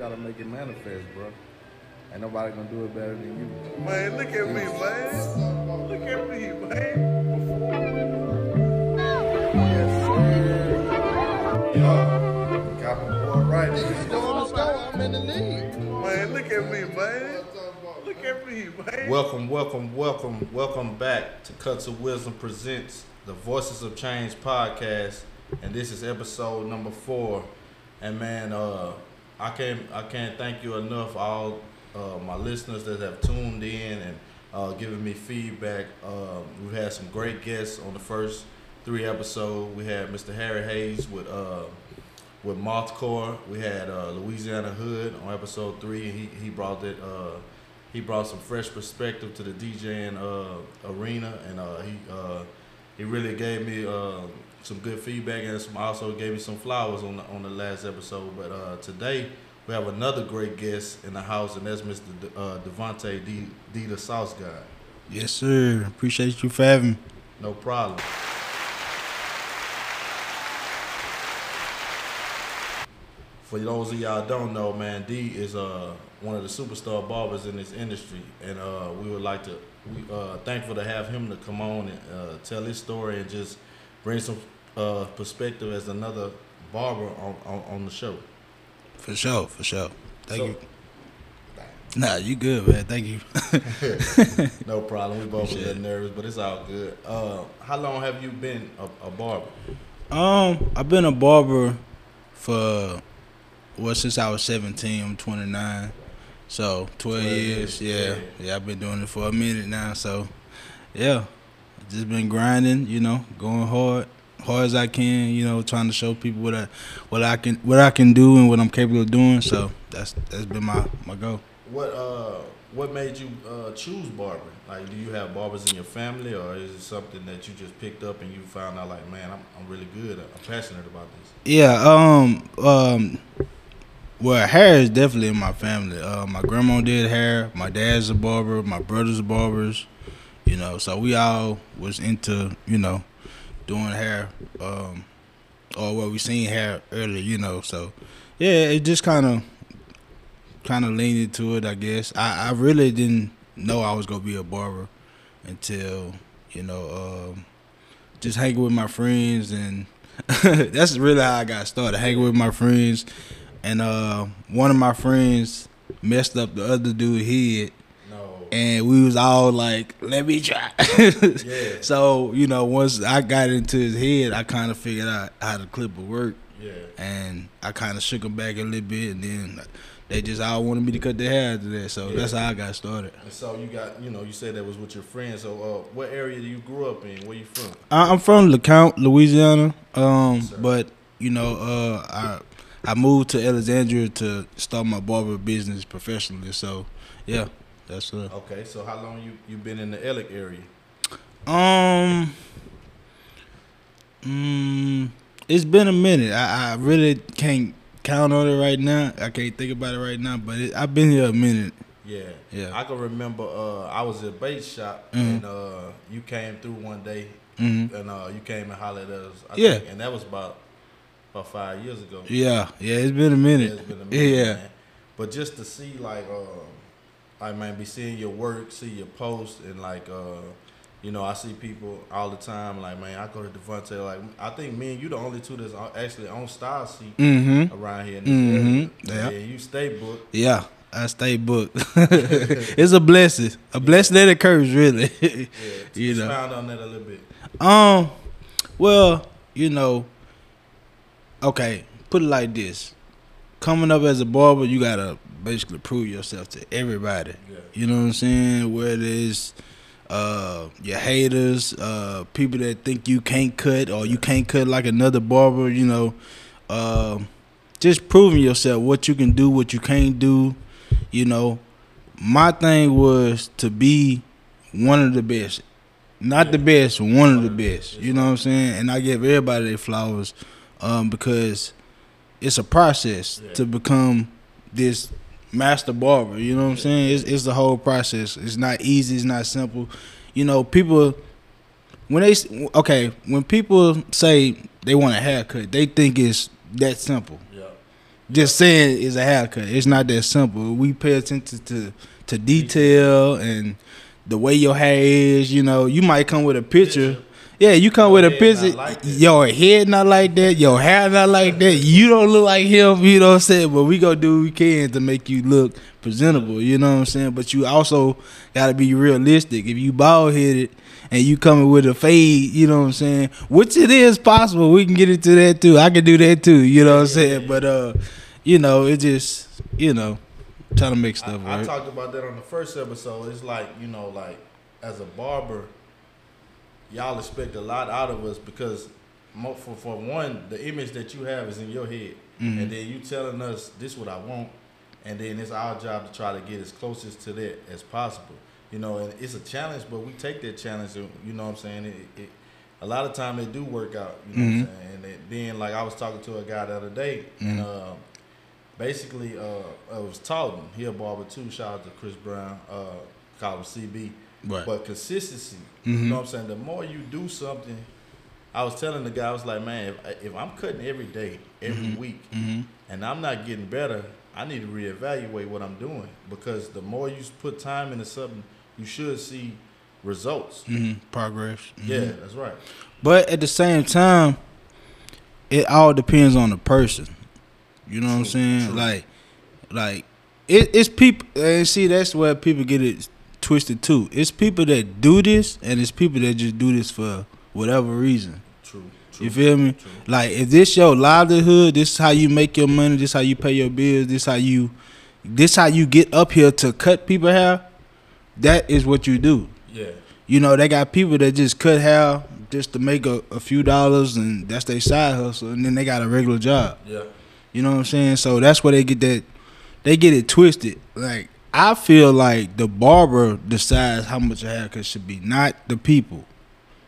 gotta make it manifest, bro. Ain't nobody gonna do it better than you. Man, look at me, man. Look at me, man. Got my boy right. I'm in the league. Man, look at me, man. Look at me, man. Welcome, welcome, welcome, welcome back to Cuts of Wisdom presents the Voices of Change podcast, and this is episode number four. And man, uh, I can't I can't thank you enough, all uh, my listeners that have tuned in and uh, given me feedback. Um, we've had some great guests on the first three episodes. We had Mr. Harry Hayes with uh, with Mothcore. We had uh, Louisiana Hood on episode three, and he he brought that uh, he brought some fresh perspective to the DJing uh, arena, and uh, he he really gave me uh, some good feedback, and some, also gave me some flowers on the on the last episode. But uh, today we have another great guest in the house, and that's Mr. Dee, uh, Devaunte Dee, Dee the Sauce Guy. Yes, sir. Appreciate you for having me. No problem. For those of y'all don't know, man, Dee is uh one of the superstar barbers in this industry, and uh, we would like to we uh thankful to have him to come on and uh, tell his story and just bring some uh perspective as another barber on on, on the show. For sure, for sure. Thank So- you. Nah, you good, man. Thank you. No problem. We both a little nervous, but it's all good. Uh, how long have you been a, a barber? um, I've been a barber for well since I was 17. I'm 29, so 12, 12 years. years, Yeah, yeah. yeah. I've been doing it for a minute now. So, yeah, just been grinding. You know, going hard, hard as I can. You know, trying to show people what I what I can what I can do and what I'm capable of doing. So that's that's been my my goal. What uh what made you uh choose barbering? Like do you have barbers in your family or is it something that you just picked up and you found out like, man, I'm I'm really good. I'm passionate about this. Yeah, um, um, well, hair is definitely in my family. Uh, my grandma did hair. My dad's a barber. My brother's barbers. You know, so we all was into you know doing hair. Um, or what we seen hair earlier. You know, so yeah, it just kind of kind of leaned into it. I guess I I really didn't know I was gonna be a barber until you know um, just hanging with my friends and that's really how I got started. Hanging with my friends, and uh, one of my friends messed up the other dude head. And we was all like, "Let me try." Yeah. So you know, once I got into his head, I kind of figured out how the clip would work, Yeah. and I kind of shook him back a little bit, and then they just all wanted me to cut their hair after that. So Yeah. that's how I got started. And so you got you know, you said that was with your friends. So uh what area do you grew up in? Where you from? I- I'm from Lecompte, Louisiana. Um, Yes, but you know, uh, I I moved to Alexandria to start my barber business professionally. So, yeah, that's uh. Okay, so how long you you been in the Ellick area? Um, mm, it's been a minute. I, I really can't count on it right now. I can't think about it right now. But it, I've been here a minute. Yeah. Yeah. I can remember uh I was at a bait shop Mhm. and uh you came through one day hmm and uh you came and hollered at us. I Yeah. think, and that was about about five years ago. Yeah, yeah, it's been a minute. Yeah, it's been a minute, Yeah. man. But just to see like um I might be seeing your work, see your posts and like uh you know, I see people all the time like, man, I go to Devaunte like I think me and you the only two that's actually on StyleSeat Mm-hmm. around here in this Mhm. area. Yeah. you stay booked. Yeah, I stay booked. it's a blessing, a blessing that occurs, really. Yeah. You know. Expound on that a little bit. um, well, you know, okay, put it like this: coming up as a barber, you gotta basically prove yourself to everybody. Yeah. You know what I'm saying? Whether it's uh, your haters, uh, people that think you can't cut or you can't cut like another barber, you know, uh, just proving yourself what you can do, what you can't do. You know, my thing was to be one of the best, not the best, one of the best. You know what I'm saying? And I give everybody their flowers um, because it's a process Yeah. to become this master barber. You know what I'm saying? It's it's the whole process. It's not easy. It's not simple. You know, people when they okay when people say they want a haircut, they think it's that simple. Yeah. just saying is a haircut. It's not that simple. We pay attention to to detail and the way your hair is. You know, you might come with a picture. Yeah, you come with a picture. like your head not like that. Your hair not like that. You don't look like him. You know what I'm saying? But we gonna do what we can to make you look presentable. You know what I'm saying? But you also gotta be realistic. If you bald headed and you coming with a fade, you know what I'm saying? Which it is possible. We can get into that too. I can do that too. You know what I'm saying? But uh, you know, it just you know, trying to make stuff I, I talked about that on the first episode. It's like you know, like as a barber, y'all expect a lot out of us because for for one, the image that you have is in your head, Mhm. and then you telling us this what I want, and then it's our job to try to get as closest to that as possible. You know, and it's a challenge, but we take that challenge. And, you know what I'm saying? It, it, a lot of time it do work out. You know Mhm. what I'm saying? And it, then like I was talking to a guy the other day, and Mhm. uh, basically uh, it was Talton. He a barber too. Shout out to Chris Brown. Uh, call him CB. Right. But consistency, Mhm. you know what I'm saying? The more you do something, I was telling the guy, I was like, man, if, if I'm cutting every day, every Mhm. week, hmm and I'm not getting better, I need to reevaluate what I'm doing because the more you put time into something, you should see results. hmm Progress. Mhm. Yeah, that's right. But at the same time, it all depends on the person. You know what I'm saying? true. Like, like it, it's people. And see, that's where people get it twisted too. It's people that do this, and it's people that just do this for whatever reason. True. true You feel me? True. Like, if this your livelihood, this is how you make your money. This how you pay your bills. This how you, this how you get up here to cut people hair. That is what you do. Yeah. You know, they got people that just cut hair just to make a, a few dollars and that's their side hustle and then they got a regular job. Yeah. You know what I'm saying? So that's where they get that they get it twisted. Like I feel like the barber decides how much a haircut should be, not the people.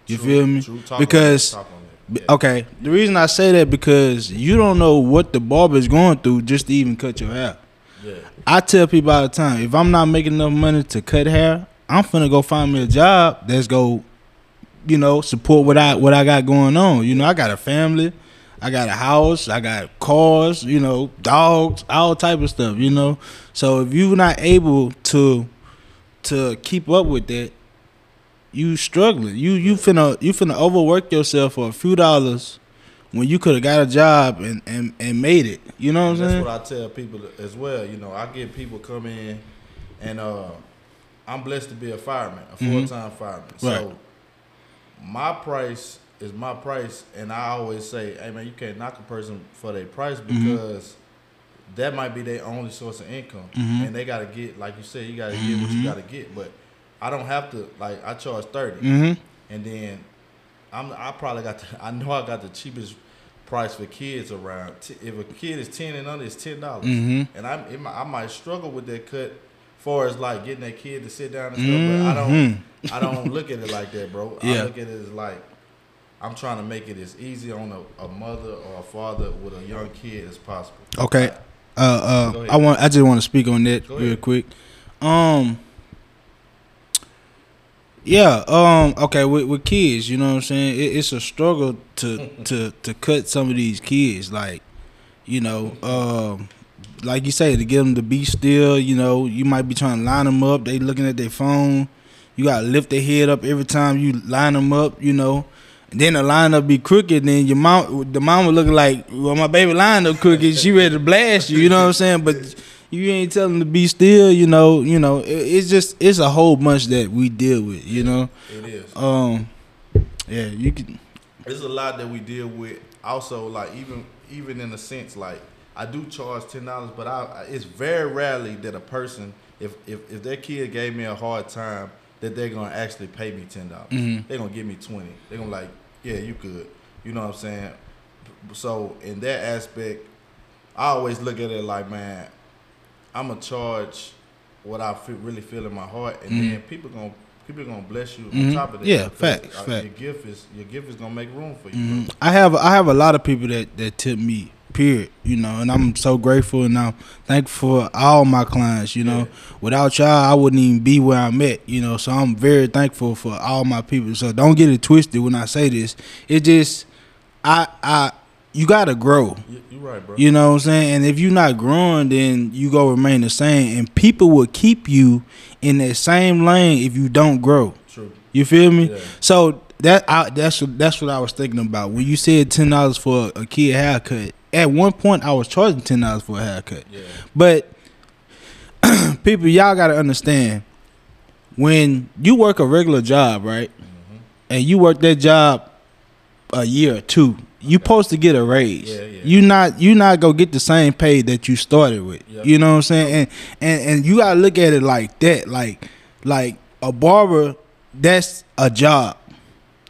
You True, feel me? true. Talk on Because talk on B- Yeah. Okay, the reason I say that because you don't know what the barber is going through just to even cut your hair. Yeah. I tell people all the time, if I'm not making enough money to cut hair, I'm finna go find me a job that's go, you know, support what I what I got going on. You know, I got a family, I got a house, I got cars, you know, dogs, all type of stuff, you know. So if you're not able to to keep up with that, you struggling. You you finna you finna overwork yourself for a few dollars when you could have got a job and, and, and made it. You know what I'm saying? that's what I tell people as well. You know, I get people come in, and uh, I'm blessed to be a fireman, a full time fireman. Right. So my price is my price, and I always say, "Hey man, you can't knock a person for their price Mhm. because that might be their only source of income, Mhm. and they got to get, like you said, you got to get what you Mhm. got to get." But I don't have to. Like I charge 30 mm-hmm. and then I'm I probably got the, I know I got the cheapest price for kids around. If a kid is ten and under, it's ten dollars, and I it I might struggle with that cut, far as like getting that kid to sit down and stuff. But I don't I don't look at it like that, bro. I look at it as like I'm trying to make it as easy on a, a mother or a father with a young kid as possible. Okay. Uh, uh. I want. I just want to speak on that Go real ahead. quick. Um. Yeah. Um. Okay. With, with kids, you know what I'm saying. It, it's a struggle to to to cut some of these kids. Like, you know, um, like you say, to get them to be still. You know, you might be trying to line them up. They looking at their phone. You gotta lift their head up every time you line them up. You know. Then the lineup be crooked, then your mom, the mama looking like, well, my baby lineup crooked. She ready to blast you. You know what I'm saying? But you ain't telling them to be still. You know, you know. It, it's just it's a whole bunch that we deal with. You know. It is. Um. Yeah, you can. There's a lot that we deal with. Also, like even even in a sense, like I do charge ten dollars, but I I- it's very rarely that a person, if if if their kid gave me a hard time, that they're gonna actually pay me ten dollars. Mhm. They're gonna give me twenty. They're gonna like, yeah, you could. You know what I'm saying? So in that aspect, I always look at it like, man, I'm gonna charge what I feel, really feel in my heart, and Mhm. then people gonna people gonna bless you Mhm. on top of that. Yeah, facts, uh, facts. Your gift is your gift is gonna make room for you. Mhm. I have I have a lot of people that that tip me. Period. You know, and I'm so grateful and I'm thankful for all my clients. You know, Yeah. without y'all, I wouldn't even be where I'm at. You know, so I'm very thankful for all my people. So don't get it twisted when I say this. It just I I you gotta grow. You, you right, bro. You know what I'm saying? And if you're not growing, then you go remain the same. And people will keep you in that same lane if you don't grow. True. You feel me? Yeah. So that I, that's that's what I was thinking about when you said ten dollars for a kid haircut. At one point, I was charging ten dollars for a haircut, Yeah. but people, y'all gotta understand when you work a regular job, right? Mm-hmm. And you work that job a year or two, you supposed to get a raise. Yeah, yeah. You not you not go get the same pay that you started with. Yep. You know what I'm saying? And and and you gotta look at it like that, like like a barber. That's a job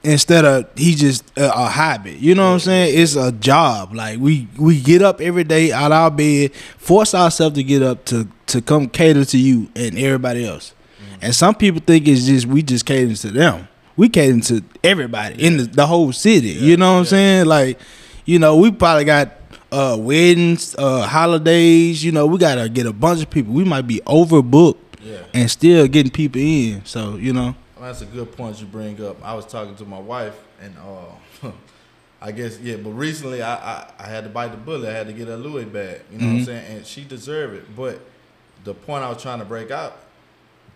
instead of he just a, a hobby. You know what I'm saying? It's a job. Like we we get up every day out our bed, force ourselves to get up to to come cater to you and everybody else. And some people think it's just we just cater to them. We cater to everybody in the, the whole city. you know what I'm saying? Like, you know, we probably got uh weddings, uh holidays, you know, we gotta get a bunch of people. We might be overbooked Yeah. and still getting people in. So, you know. Well, that's a good point you bring up. I was talking to my wife, and uh, I guess yeah. But recently, I, I I had to bite the bullet. I had to get a Louis bag. You know what I'm Mhm. saying? And she deserved it. But the point I was trying to break out,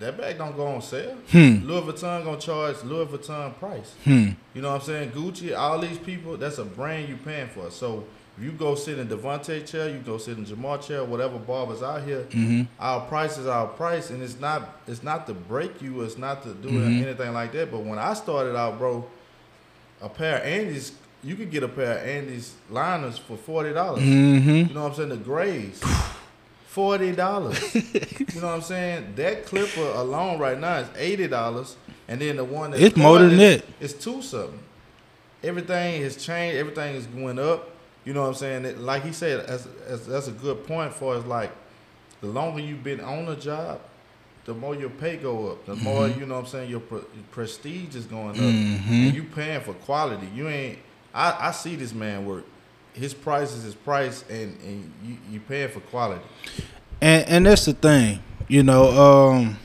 that bag don't go on sale. Hmm. Louis Vuitton gonna charge Louis Vuitton price. Hmm. You know what I'm saying? Gucci, all these people, that's a brand you paying for. So you go sit in Devaunte chair, you go sit in Jamar chair, whatever barbers out here, Mm-hmm. our price is our price, and it's not it's not to break you, it's not to do Mhm. anything like that. But when I started out, bro, a pair of Andis, you could get a pair of Andis liners for forty dollars. Mm-hmm. You know what I'm saying? The grays. Forty dollars. you know what I'm saying? That clipper alone right now is eighty dollars. And then the one that's It's more than that. is two something. Everything has changed, everything is going up. You know what I'm saying? It, like he said, that's, that's that's a good point for us. Like the longer you've been on a job, the more your pay go up. The more you know what I'm saying, your, pre- prestige is going up. Mhm. And you paying for quality. You ain't I, I see this man work. His price is his price and, and you, you paying for quality. And and that's the thing, you know. Um,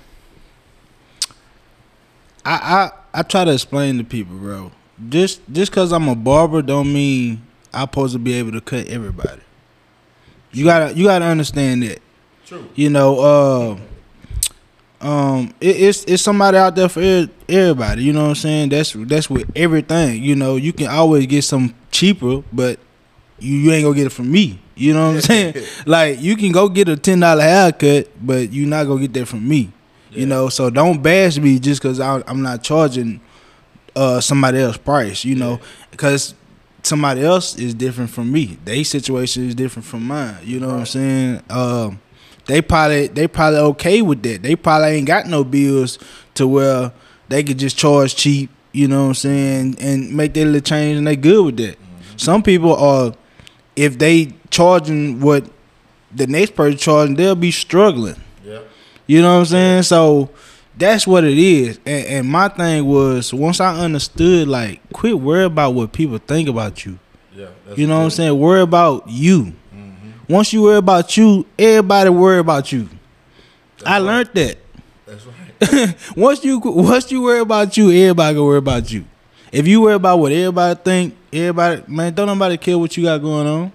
I I I try to explain to people, bro. Just just cause I'm a barber don't mean I'm supposed to be able to cut everybody. You gotta you gotta understand that. True. You know, uh, um, it, it's it's somebody out there for everybody. You know what I'm saying? That's that's with everything. You know, you can always get some cheaper, but you, you ain't gonna get it from me. You know what I'm saying? like you can go get a ten dollar haircut, but you not gonna get that from me. Yeah. You know, so don't bash me just because I'm not charging uh somebody else price. You know, because somebody else is different from me. Their situation is different from mine. You know what I'm saying? Um, they probably they probably okay with that. They probably ain't got no bills to where they could just charge cheap. You know what I'm saying? And make their little change, and they good with that. Some people are, if they charging what the next person charging, they'll be struggling. Yeah. You know what I'm saying? So that's what it is. And, and my thing was once I understood, like, quit worry about what people think about you. Yeah. that's You know what I'm saying? Worry about you. Mm-hmm. Once you worry about you, everybody worry about you. That's I right. learned that. That's right. once you once you worry about you, everybody gonna worry about you. If you worry about what everybody think, everybody man, don't nobody care what you got going on.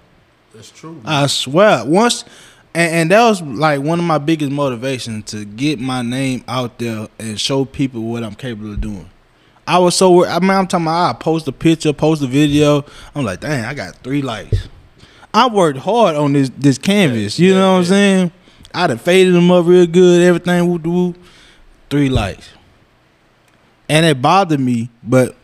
That's true. man. I swear. Once and, and that was like one of my biggest motivations to get my name out there and show people what I'm capable of doing. I was so I mean I'm talking about I post a picture, post a video. I'm like, dang, I got three likes. I worked hard on this this canvas. You Yeah, know what I'm saying? I done faded them up real good, everything woo woo. Three likes. And it bothered me, but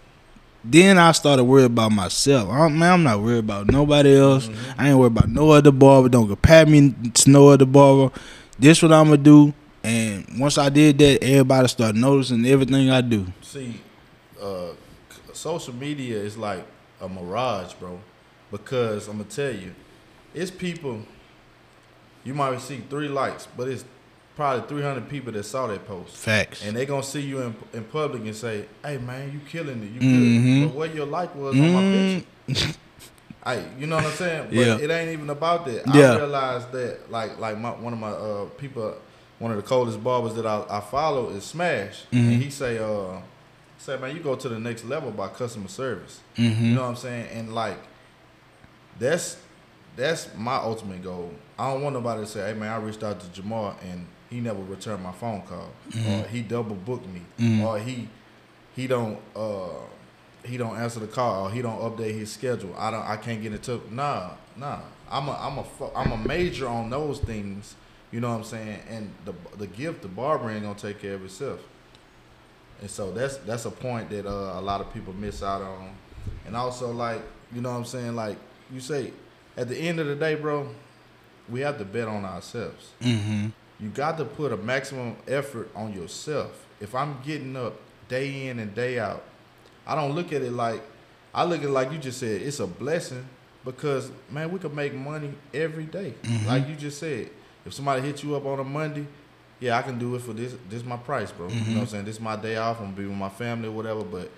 then I started worrying about myself. I'm, man, I'm not worried about nobody else. Mm-hmm. I ain't worried about no other barber. Don't compare me to no other barber. This what I'm gonna do. And once I did that, everybody started noticing everything I do. See, uh, social media is like a mirage, bro. Because I'm gonna tell you, it's people. You might see three likes, but it's probably 300 people that saw that post, Facts. and they're gonna see you in, in public and say, "Hey, man, you killing it, you Mhm. good." But what your like was on my Mm, picture. I, you know what I'm saying? But Yeah. it ain't even about that. Yeah. I realized that, like, like my one of my uh, people, one of the coldest barbers that I, I follow is Smash, Mhm. and he say, uh, say, man, you go to the next level by customer service. mhm. You know what I'm saying? And like, that's that's my ultimate goal. I don't want nobody to say, "Hey man, I reached out to Jamar and he never returned my phone call, or he double booked me, or he he don't uh he don't answer the call, or he don't update his schedule. I don't I can't get into nah nah. I'm a I'm a I'm a major on those things. You know what I'm saying? And the the gift, the barber ain't gonna take care of itself. And so that's that's a point that uh, a lot of people miss out on. And also like, you know what I'm saying? Like you say, at the end of the day, bro, we have to bet on ourselves. Mm-hmm. You got to put a maximum effort on yourself. If I'm getting up day in and day out, I don't look at it like I look at it like you just said, it's a blessing because man, we could make money every day. Mm-hmm. Like you just said. If somebody hits you up on a Monday, yeah, I can do it for this this is my price, bro. You know mm-hmm. what I'm saying? This is my day off, I'm gonna be with my family or whatever, but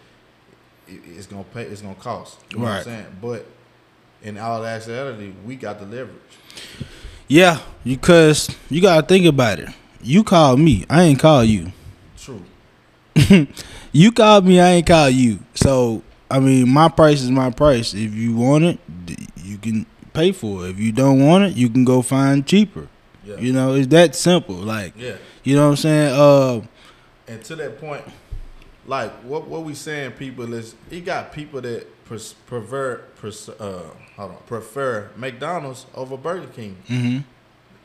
it, it's gonna pay it's gonna cost. You know what I'm Right. saying? But in all actuality, we got the leverage. Yeah, because you gotta think about it. You called me, I ain't call you. True. You called me, I ain't call you. So I mean, my price is my price. If you want it, you can pay for it. If you don't want it, you can go find cheaper. Yeah. You know, it's that simple. Like, Yeah. you know what I'm saying? Uh, And to that point, like what what we saying, people is he got people that prefer pers- uh hold on prefer McDonald's over Burger King. hmm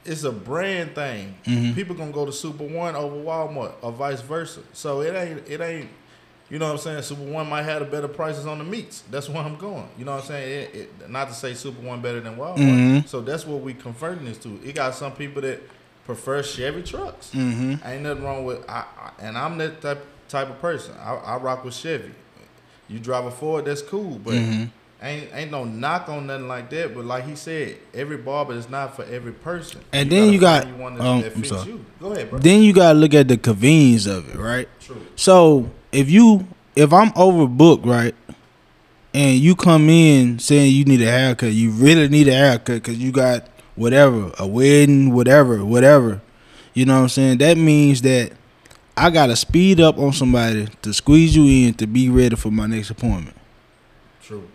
It's a brand thing. Mhm. People gonna go to Super One over Walmart or vice versa. So it ain't it ain't. You know what I'm saying? Super One might have the better prices on the meats. That's where I'm going. You know what I'm saying? It, it, not to say Super One better than Walmart. Mhm. So that's what we converting this to. It got some people that prefer Chevy trucks. hmm Ain't nothing wrong with I, I and I'm that type type of person. I, I rock with Chevy. You drive a Ford, that's cool, but Mhm. ain't ain't no knock on nothing like that. But like he said, every barber is not for every person. And then you got- find one that, um, that fits you. Go ahead, bro. Then you gotta look at the convenience of it, right? True. So if you if I'm overbooked, right, and you come in saying you need a haircut, you really need a haircut because you got whatever, a wedding, whatever, whatever. You know what I'm saying? That means that I gotta speed up on somebody to squeeze you in to be ready for my next appointment. True.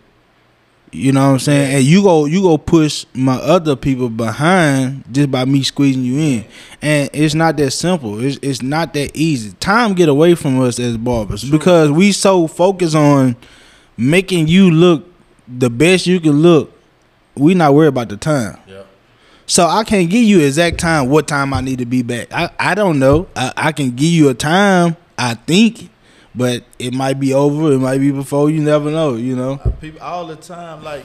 You know what I'm saying? And you go you go push my other people behind just by me squeezing you in. And it's not that simple. It's it's not that easy. Time get away from us as barbers because we so focused on making you look the best you can look. We not worried about the time. Yeah. So I can't give you exact time what time I need to be back. I, I don't know. I, I can give you a time, I think, but it might be over, it might be before, you never know, you know. Uh, People all the time, like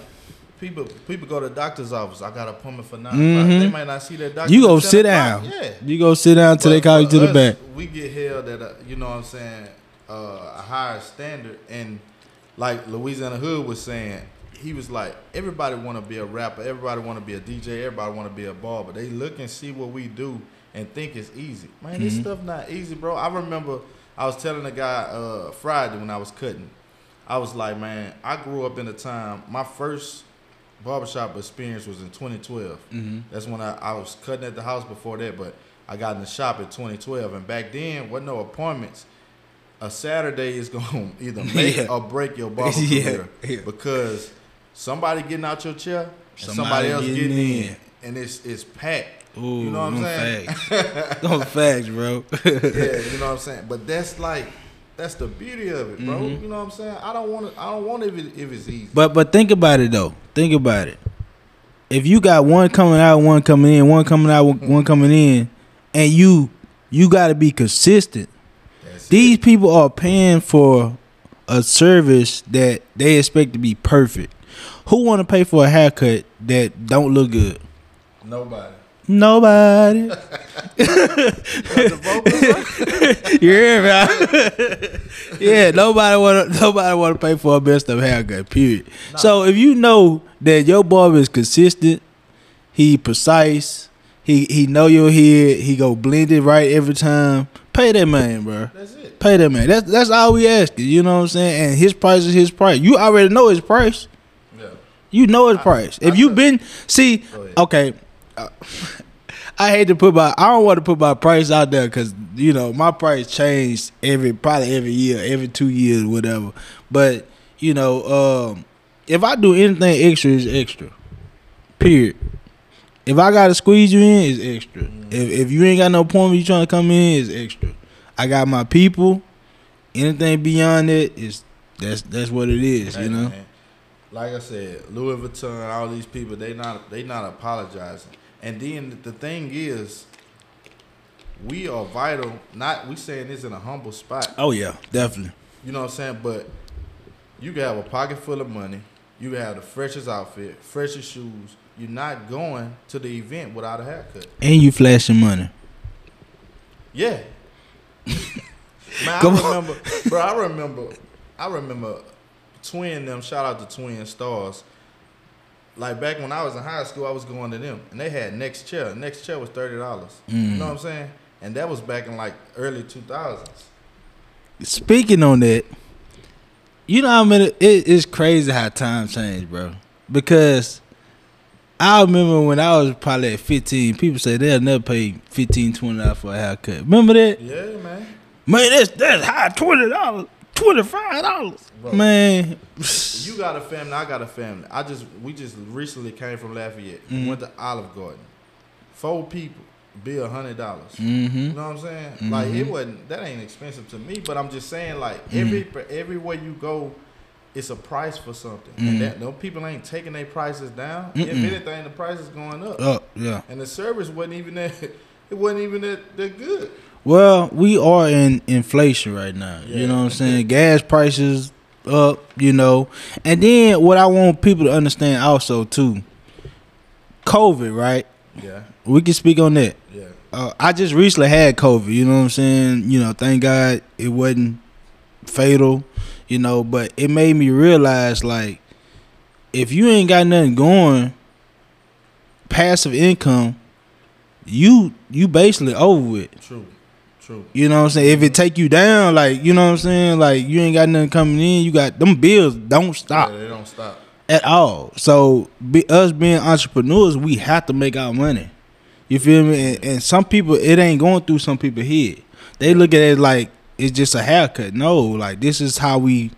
people people go to the doctor's office. I got an appointment for 9 Mhm. They might not see that doctor. You go sit down. Yeah. You go sit down till they call you to the us, back. We get held at a, you know what I'm saying, uh, a higher standard. And like Louisiana Hood was saying, he was like, everybody want to be a rapper, everybody want to be a DJ, everybody want to be a barber. They look and see what we do and think it's easy. Man, this Mm-hmm. stuff not easy, bro. I remember I was telling a guy uh, Friday when I was cutting. I was like, man, I grew up in a time. My first barbershop experience was in 2012. Mm-hmm. That's when I, I was cutting at the house before that, but I got in the shop in 2012. And back then, wasn't no appointments. A Saturday is going to either make Yeah. or break your barber Yeah, career yeah. because somebody getting out your chair, and somebody, Somebody else getting getting in. in. and it's it's packed. Ooh, you know what I'm saying? Facts. facts, bro. yeah, you know what I'm saying. But that's like that's the beauty of it, bro. Mhm. You know what I'm saying? I don't want to. I don't want it if, it if it's easy. But but think about it though. Think about it. If you got one coming out, one coming in, one coming out, one coming in, and you you got to be consistent. That's These people are paying for a service that they expect to be perfect. Who want to pay for a haircut that don't look good? nobody. Nobody. You hear me? yeah, nobody want nobody want to pay for a best of haircut. Period. So if you know that your barber is consistent, he precise, he he know your head, he go blend it right every time. Pay that man, bro. That's it. Pay that man. That's that's all we asking. You know what I'm saying? And his price is his price. You already know his price. You know his price. If you've been see, okay. uh, I hate to put my. I don't want to put my price out there because you know my price changed every probably every year, every two years, whatever. But you know, um, if I do anything extra, it's extra. Period. If I gotta squeeze you in, it's extra. If if you ain't got no appointment, you trying to come in, it's extra. I got my people. Anything beyond that is that's that's what it is. Hey, You know. man, like I said, Louis Vuitton, all these people, they not they not apologizing. And then the thing is, we are vital. Not we saying this in a humble spot. Oh yeah, definitely. You know what I'm saying? But you can have a pocket full of money. You can have the freshest outfit, freshest shoes. You're not going to the event without a haircut. And you flashing money. Yeah. Man, Come I on. remember, bro. I remember, I remember, twin them. Shout out to Twin Stars. Like back when I was in high school, I was going to them, and they had next chair. Next chair was thirty dollars. You Mm. know what I'm saying? And that was back in like early two thousands. Speaking on that, you know many it, it's crazy how time changed, bro. Because I remember when I was probably at 15, people say they'll never pay 15 dollars for a haircut. Remember that? Yeah, man. Man, that's that's high twenty dollars, twenty five dollars. Man, You got a family. I got a family. I just we just recently came from Lafayette. Mhm. Went to Olive Garden. Four people, bill hundred dollars. mm-hmm. You know what I'm saying? Like it wasn't that ain't expensive to me, but I'm just saying like Mm-hmm. every everywhere you go, it's a price for something, Mhm. and that no people ain't taking their prices down. If Mm-mm. anything, the price is going up, Oh yeah. and the service wasn't even that. It wasn't even that, that good. Well, we are in inflation right now. Yeah. You know what I'm saying? Gas prices up, you know. And then what I want people to understand also too, COVID, right? Yeah, We can speak on that. yeah, Uh, I just recently had COVID, you know what I'm saying? You know, thank God it wasn't fatal, you know, but it made me realize like if you ain't got nothing going, passive income, you you basically over with. true, true. You know what I'm saying? If it take you down, like you know what I'm saying, like you ain't got nothing coming in, you got them bills don't stop Yeah, they don't stop. at all. So be, us being entrepreneurs, we have to make our money. You feel me? And, and some people, it ain't going through some people head. They look at it like it's just a haircut. No, like this is how we.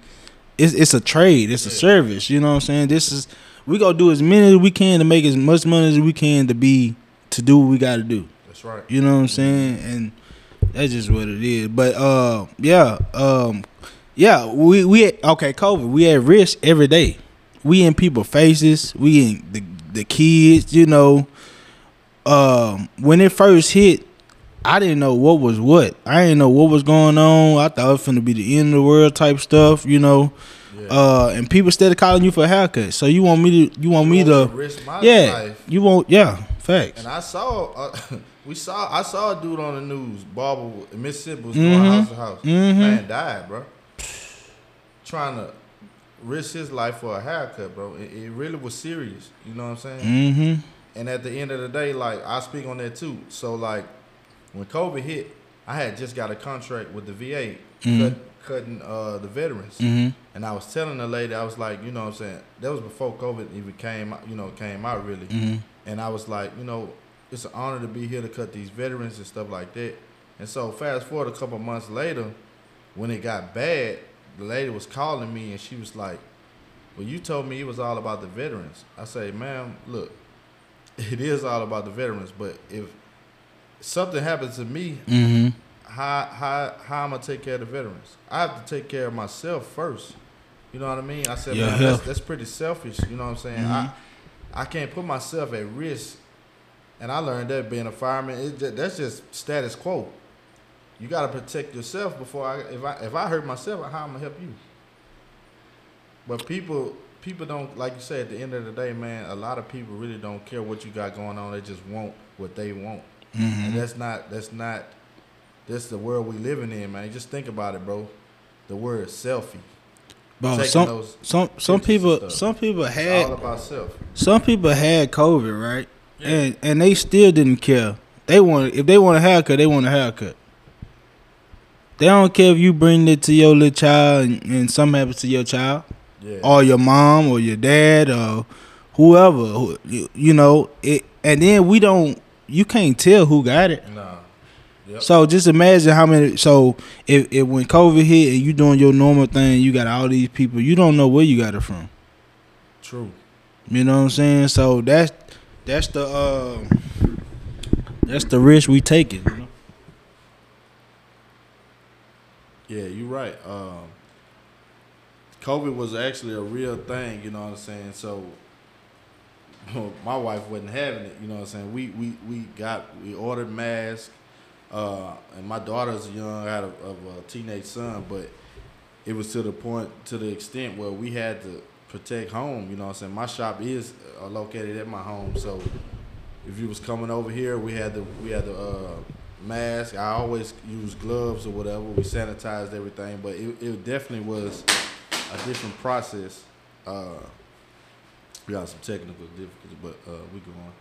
It's it's a trade. It's a Yeah. service. You know what I'm saying? This is we gonna do as many as we can to make as much money as we can to be to do what we got to do. That's right. You know what I'm saying? And that's just what it is. But uh, yeah, um, yeah, we we at, okay, COVID. We at risk every day. We in people faces. We in the the kids. You know, um, when it first hit, I didn't know what was what. I didn't know what was going on. I thought it was gonna be the end of the world type stuff. You know, Yeah. uh, and people started calling you for a haircut. So you want me to? You want me to? risk my Yeah, life. you want? Yeah, facts. And I saw, uh, we saw, I saw a dude on the news, barber Mississippi was going Mhm. house to house. Mhm. Man died, bro. Trying to risk his life for a haircut, bro. It, it really was serious. You know what I'm saying? Mm-hmm. And at the end of the day, like I speak on that too. So like when COVID hit, I had just got a contract with the VA, Mhm. cut, cutting uh, the veterans. Mm-hmm. And I was telling the lady, I was like, you know what I'm saying? That was before COVID even came, out- you know, came out really. Mm-hmm. And I was like, you know, it's an honor to be here to cut these veterans and stuff like that. And so fast forward a couple months later, when it got bad, the lady was calling me and she was like, Well, you told me it was all about the veterans. I say, ma'am, look, it is all about the veterans, but if something happens to me, Mm-hmm. how how how I'm gonna take care of the veterans? I have to take care of myself first. You know what I mean? I said, man, that's, that's pretty selfish. You know what I'm saying? Mhm. I I can't put myself at risk, and I learned that being a fireman, it just, that's just status quo. You gotta protect yourself before I if I if I hurt myself, how I'm gonna help you? But people people don't like you say at the end of the day, man. A lot of people really don't care what you got going on. They just want what they want. Mm-hmm. And that's not that's not that's the world we living in, man. Just think about it, bro. The word selfie. Bro, Taking some some some people some people had all about self. some people had COVID, right? Yeah. And and they still didn't care. They want if they want a haircut, they want a haircut. They don't care if you bring it to your little child and, and something happens to your child Yeah. or your mom or your dad or whoever. who- You, you know it, and then we don't. You can't tell who got it. nah. Yep. So just imagine how many. So if, if when COVID hit and you doing your normal thing, you got all these people. You don't know where you got it from. True. You know what I'm saying? So that's that's the uh, that's the risk we taking. You know? Yeah, you're right. Um, COVID was actually a real thing, you know what I'm saying? So my wife wasn't having it, you know what I'm saying? We we, we got we ordered masks, uh, and my daughter's young, I had a, of a teenage son, but it was to the point to the extent where we had to protect home, you know what I'm saying? My shop is uh, located at my home, so if you was coming over here, we had the we had the uh, mask. I always use gloves or whatever. We sanitized everything, but it, it definitely was a different process. Uh, we got some technical difficulties, but uh, we go on.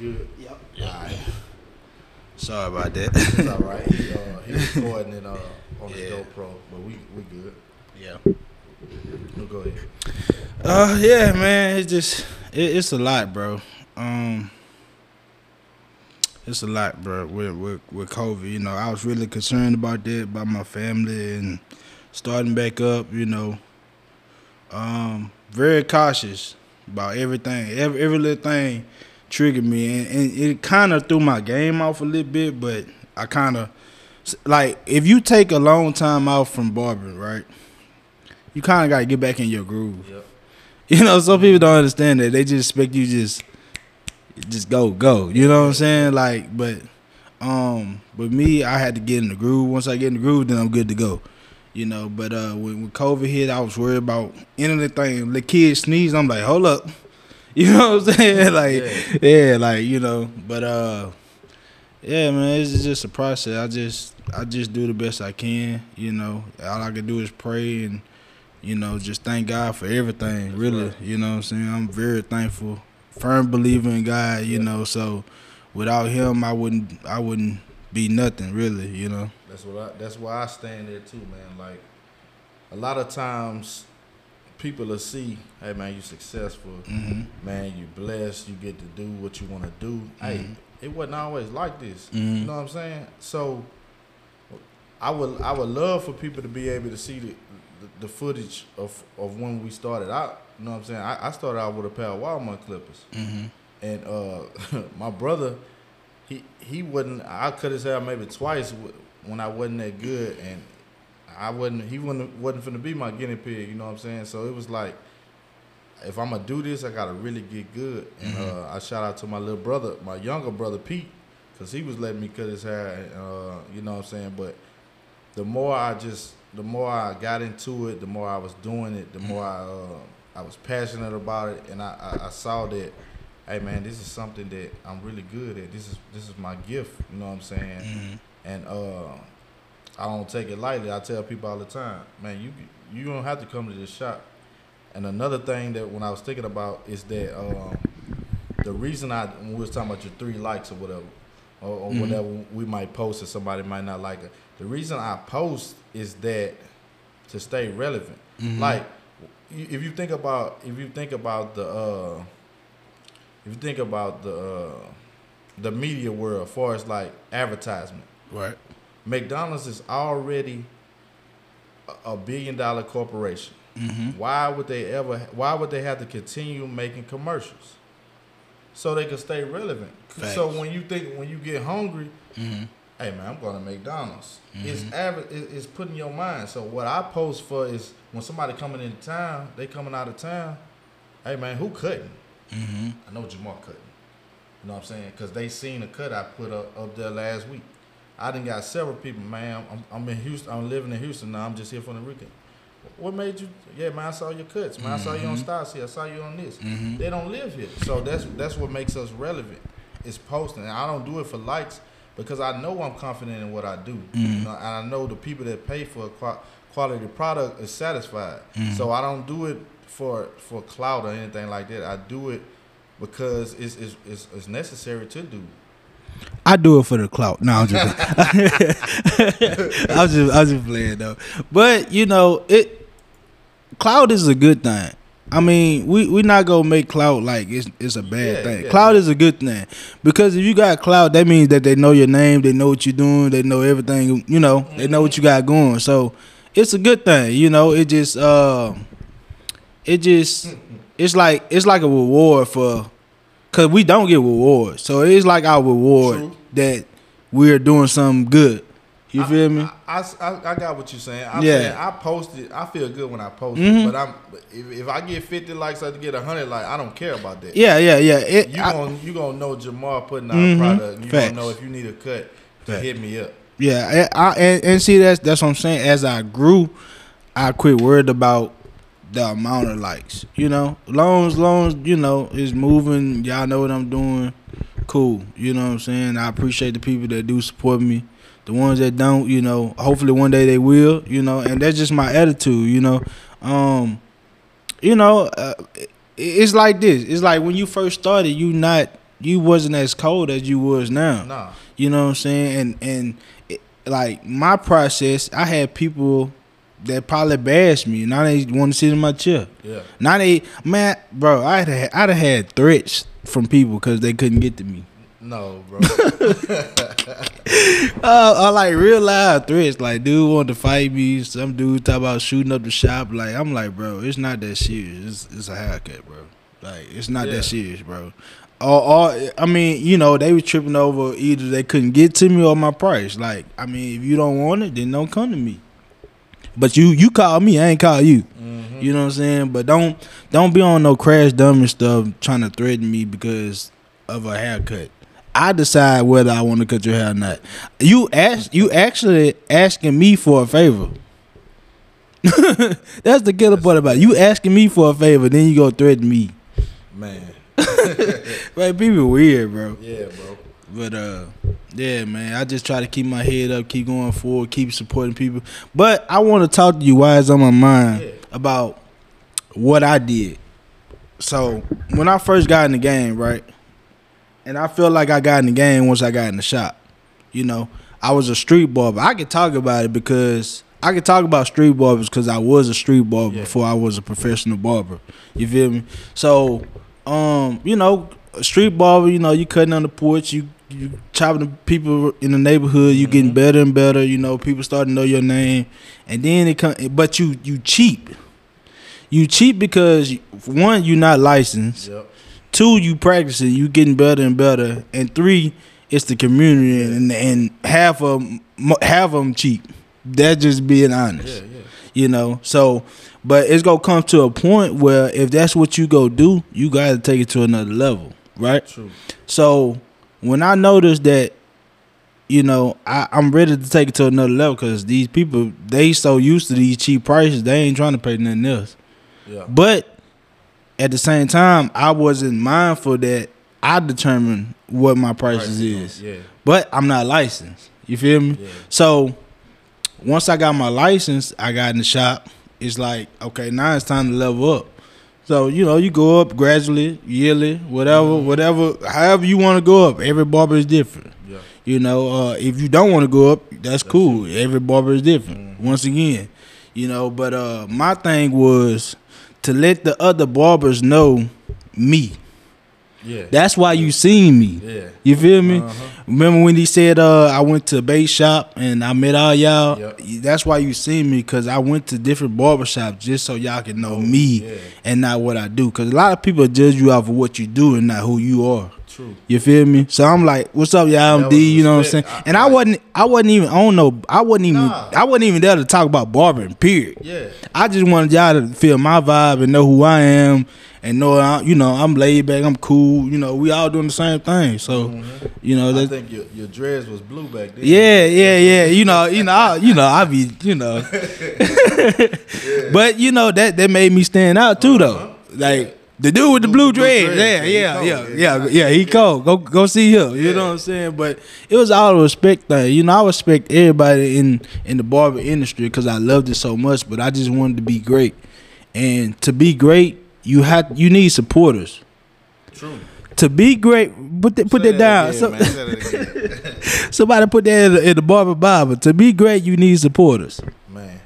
You good? Yep. All right. Sorry about that. It's all right. He, uh, he recording it uh, on the Yeah. GoPro, but we we good. yeah. We'll go ahead. Uh, yeah, man. It's just it, it's a lot, bro. Um, it's a lot, bro. With with with COVID, you know, I was really concerned about that, about my family and starting back up. You know, um, very cautious about everything. Every every little thing triggered me, and, and it kind of threw my game off a little bit. But I kind of like if you take a long time out from barbering, right? You kind of got to get back in your groove. Yep. You know, some people don't understand that. They just expect you just just go, go. You know what I'm saying? Like, but um with me, I had to get in the groove. Once I get in the groove, then I'm good to go. You know, but uh when, when COVID hit, I was worried about anything. The kids sneeze, I'm like, hold up. You know what I'm saying? like Yeah. yeah, like, you know, but uh yeah, man, it's just a process. I just I just do the best I can, you know. All I can do is pray and you know, just thank God for everything, really. right. You know what I'm saying? I'm very thankful. Firm believer in God, you Yeah. know, so without him I wouldn't I wouldn't be nothing really, you know. That's what I. That's why I stand there too, man. Like a lot of times, people will see, hey man, you successful, Mhm. man, you blessed, you get to do what you want to do. Hey, Mhm. it wasn't always like this. Mhm. You know what I'm saying? So I would I would love for people to be able to see the the, the footage of of when we started out. You know what I'm saying? I, I started out with a pair of Walmart clippers. Mhm. and uh, my brother, he he wasn't. I cut his hair maybe twice when I wasn't that good, and I wasn't. He wasn't wasn't finna be my guinea pig. You know what I'm saying? So it was like, if I'm gonna do this, I gotta really get good. And uh, I shout out to my little brother, my younger brother Pete, because he was letting me cut his hair. Uh, you know what I'm saying? But the more I just, the more I got into it, the more I was doing it, the more I uh, I was passionate about it, and I, I, I saw that hey man, this is something that I'm really good at. This is this is my gift. You know what I'm saying? Mhm. And uh, I don't take it lightly. I tell people all the time, man, you you don't have to come to this shop. And another thing that when I was thinking about is that um, the reason I when we was talking about your three likes or whatever, or, or Mhm. whatever we might post and somebody might not like it. The reason I post is that to stay relevant. Mhm. Like if you think about if you think about the uh, if you think about the uh, the media world, as far as like advertisement, Right. McDonald's is already a, a billion dollar corporation. Mhm. Why would they ever? Why would they have to continue making commercials? So they can stay relevant. So when you think when you get hungry, Mhm. hey man, I'm going to McDonald's. It's Mhm. aver- it- it's putting your mind. So what I post for is when somebody coming into town, they coming out of town. Hey man, who couldn't? Mhm. I know Jamar couldn't. You know what I'm saying? Because they seen the cut I put up, up there last week. I done got several people, man. I'm, I'm in Houston. I'm living in Houston now. I'm just here for the weekend. What made you? Yeah, man. I saw your cuts, man. I saw you on Mhm. Stars here. I saw you on this. Mhm. They don't live here, so that's that's what makes us relevant. It's posting. And I don't do it for likes because I know I'm confident in what I do, you Mhm. know, and I know the people that pay for a qua- quality product is satisfied. Mhm. So I don't do it for for clout or anything like that. I do it because it's it's, it's, it's necessary to do. I do it for the clout. No, I'm just, I was just, I was just playing though. But you know, it clout is a good thing. I mean, we we not gonna make clout like it's it's a bad Yeah, thing. yeah, clout yeah. is a good thing because if you got clout, that means that they know your name, they know what you're doing, they know everything. You know, they know what you got going. So it's a good thing. You know, it just uh, it just it's like it's like a reward for because we don't get rewards. So it's like our reward True. that we're doing something good. You feel me? I, I, I- I got what you're saying. I'm Yeah. I posted. I feel good when I post Mhm. it, but I'm if, if I get 50 likes, I get 100 likes. I don't care about that. yeah, yeah, yeah. It, You I- gonna you gonna know Jamar putting out Mhm. product. You Facts. gonna know if you need a cut to Facts. hit me up. Yeah, I, I, and, and see that's that's what I'm saying. As I grew, I quit worried about the amount of likes. You know, long as long as you know it's moving. Y'all know what I'm doing. Cool. You know what I'm saying. I appreciate the people that do support me. The ones that don't, you know, hopefully one day they will. You know, and that's just my attitude. You know, um, you know, uh, it's like this. It's like when you first started, you not you wasn't as cold as you was now. Nah. You know what I'm saying? And and it, like my process, I had people that probably bashed me. Now they want to sit in my chair. Yeah. Now they man, bro, I'd have, I'd have had threats from people because they couldn't get to me. No, bro. Uh, I like real loud threats. Like dude wanted to fight me. Some dude talk about shooting up the shop. Like I'm like, bro, it's not that serious. It's, it's a haircut, bro. Like it's not Yeah. that serious, bro. Or, or I mean, you know, they was tripping over either they couldn't get to me or my price. Like, I mean, if you don't want it, then don't come to me. But you you call me, I ain't call you. Mhm. You know what I'm saying? But don't don't be on no crash dummy stuff trying to threaten me because of a haircut. I decide whether I want to cut your hair or not. You ask you actually asking me for a favor. That's the killer part about it. You asking me for a favor, then you go threaten me. Man. Like people weird, bro. Yeah, bro. But uh, yeah, man, I just try to keep my head up, keep going forward, keep supporting people. But I want to talk to you why it's on my mind Yeah. about what I did. So when I first got in the game, right, and I feel like I got in the game once I got in the shop. You know, I was a street barber. I could talk about it because I could talk about street barbers because I was a street barber Yeah. before I was a professional barber. You feel me? So, um, you know, a street barber, you know, you cutting on the porch, you you chopping the people in the neighborhood, you getting Mhm. better and better. You know, people starting to know your name, and then it come. But you you cheap. You cheap because one, you're not licensed. Yep. Two, you practicing, you getting better and better, and three, it's the community, and and half of 'em- mo- half of them cheap. That's just being honest, Yeah, yeah. you know. So, but it's gonna come to a point where if that's what you go do, you gotta take it to another level, right? True. So when I noticed that, you know, I, I'm ready to take it to another level because these people they so used to these cheap prices, they ain't trying to pay nothing else. Yeah. But at the same time, I wasn't mindful that I determine what my prices is. Yeah. But I'm not licensed. You feel me? Yeah. So once I got my license, I got in the shop. It's like, okay, now it's time to level up. So, you know, you go up gradually, yearly, whatever, Mhm. whatever, however you want to go up. Every barber is different. Yeah. You know, uh, if you don't want to go up, that's, That's cool. Every barber is different. Mhm. Once again, you know, but uh, my thing was to let the other barbers know me. Yeah. That's why you seen me. yeah. You feel me? Uh-huh. Remember when he said uh, I went to a bait shop and I met all y'all? Yep. That's why you seen me because I went to different barbershops just so y'all can know me Oh, Yeah. and not what I do. Because a lot of people judge you off of what you do and not who you are. True. You feel me? So I'm like, "What's up, y'all? I'm Dee." You know what I'm saying? And I wasn't, I wasn't even I don't know, I wasn't even, Nah. I wasn't even there to talk about barbering. Period. Yeah. I just wanted y'all to feel my vibe and know who I am and know, I, you know, I'm laid back, I'm cool. You know, we all doing the same thing. So, Mhm. you know, I think your your dreads was blue back then. yeah, yeah, yeah. You know, you know, I, you know, I be, you know, but you know that that made me stand out too, though. Uh-huh. Like the dude with the blue Blue dreads, dreads, yeah, yeah, yeah, cold, yeah, yeah. yeah, yeah. He cold. Go, go see him. You Yeah. know what I'm saying? But it was all respect thing. You know, I respect everybody in in the barber industry because I loved it so much. But I just wanted to be great, and to be great, you have you need supporters. True. to be great, put that, put Say that down. again, So- that somebody put that in the, in the barber Bible. To be great, you need supporters. man.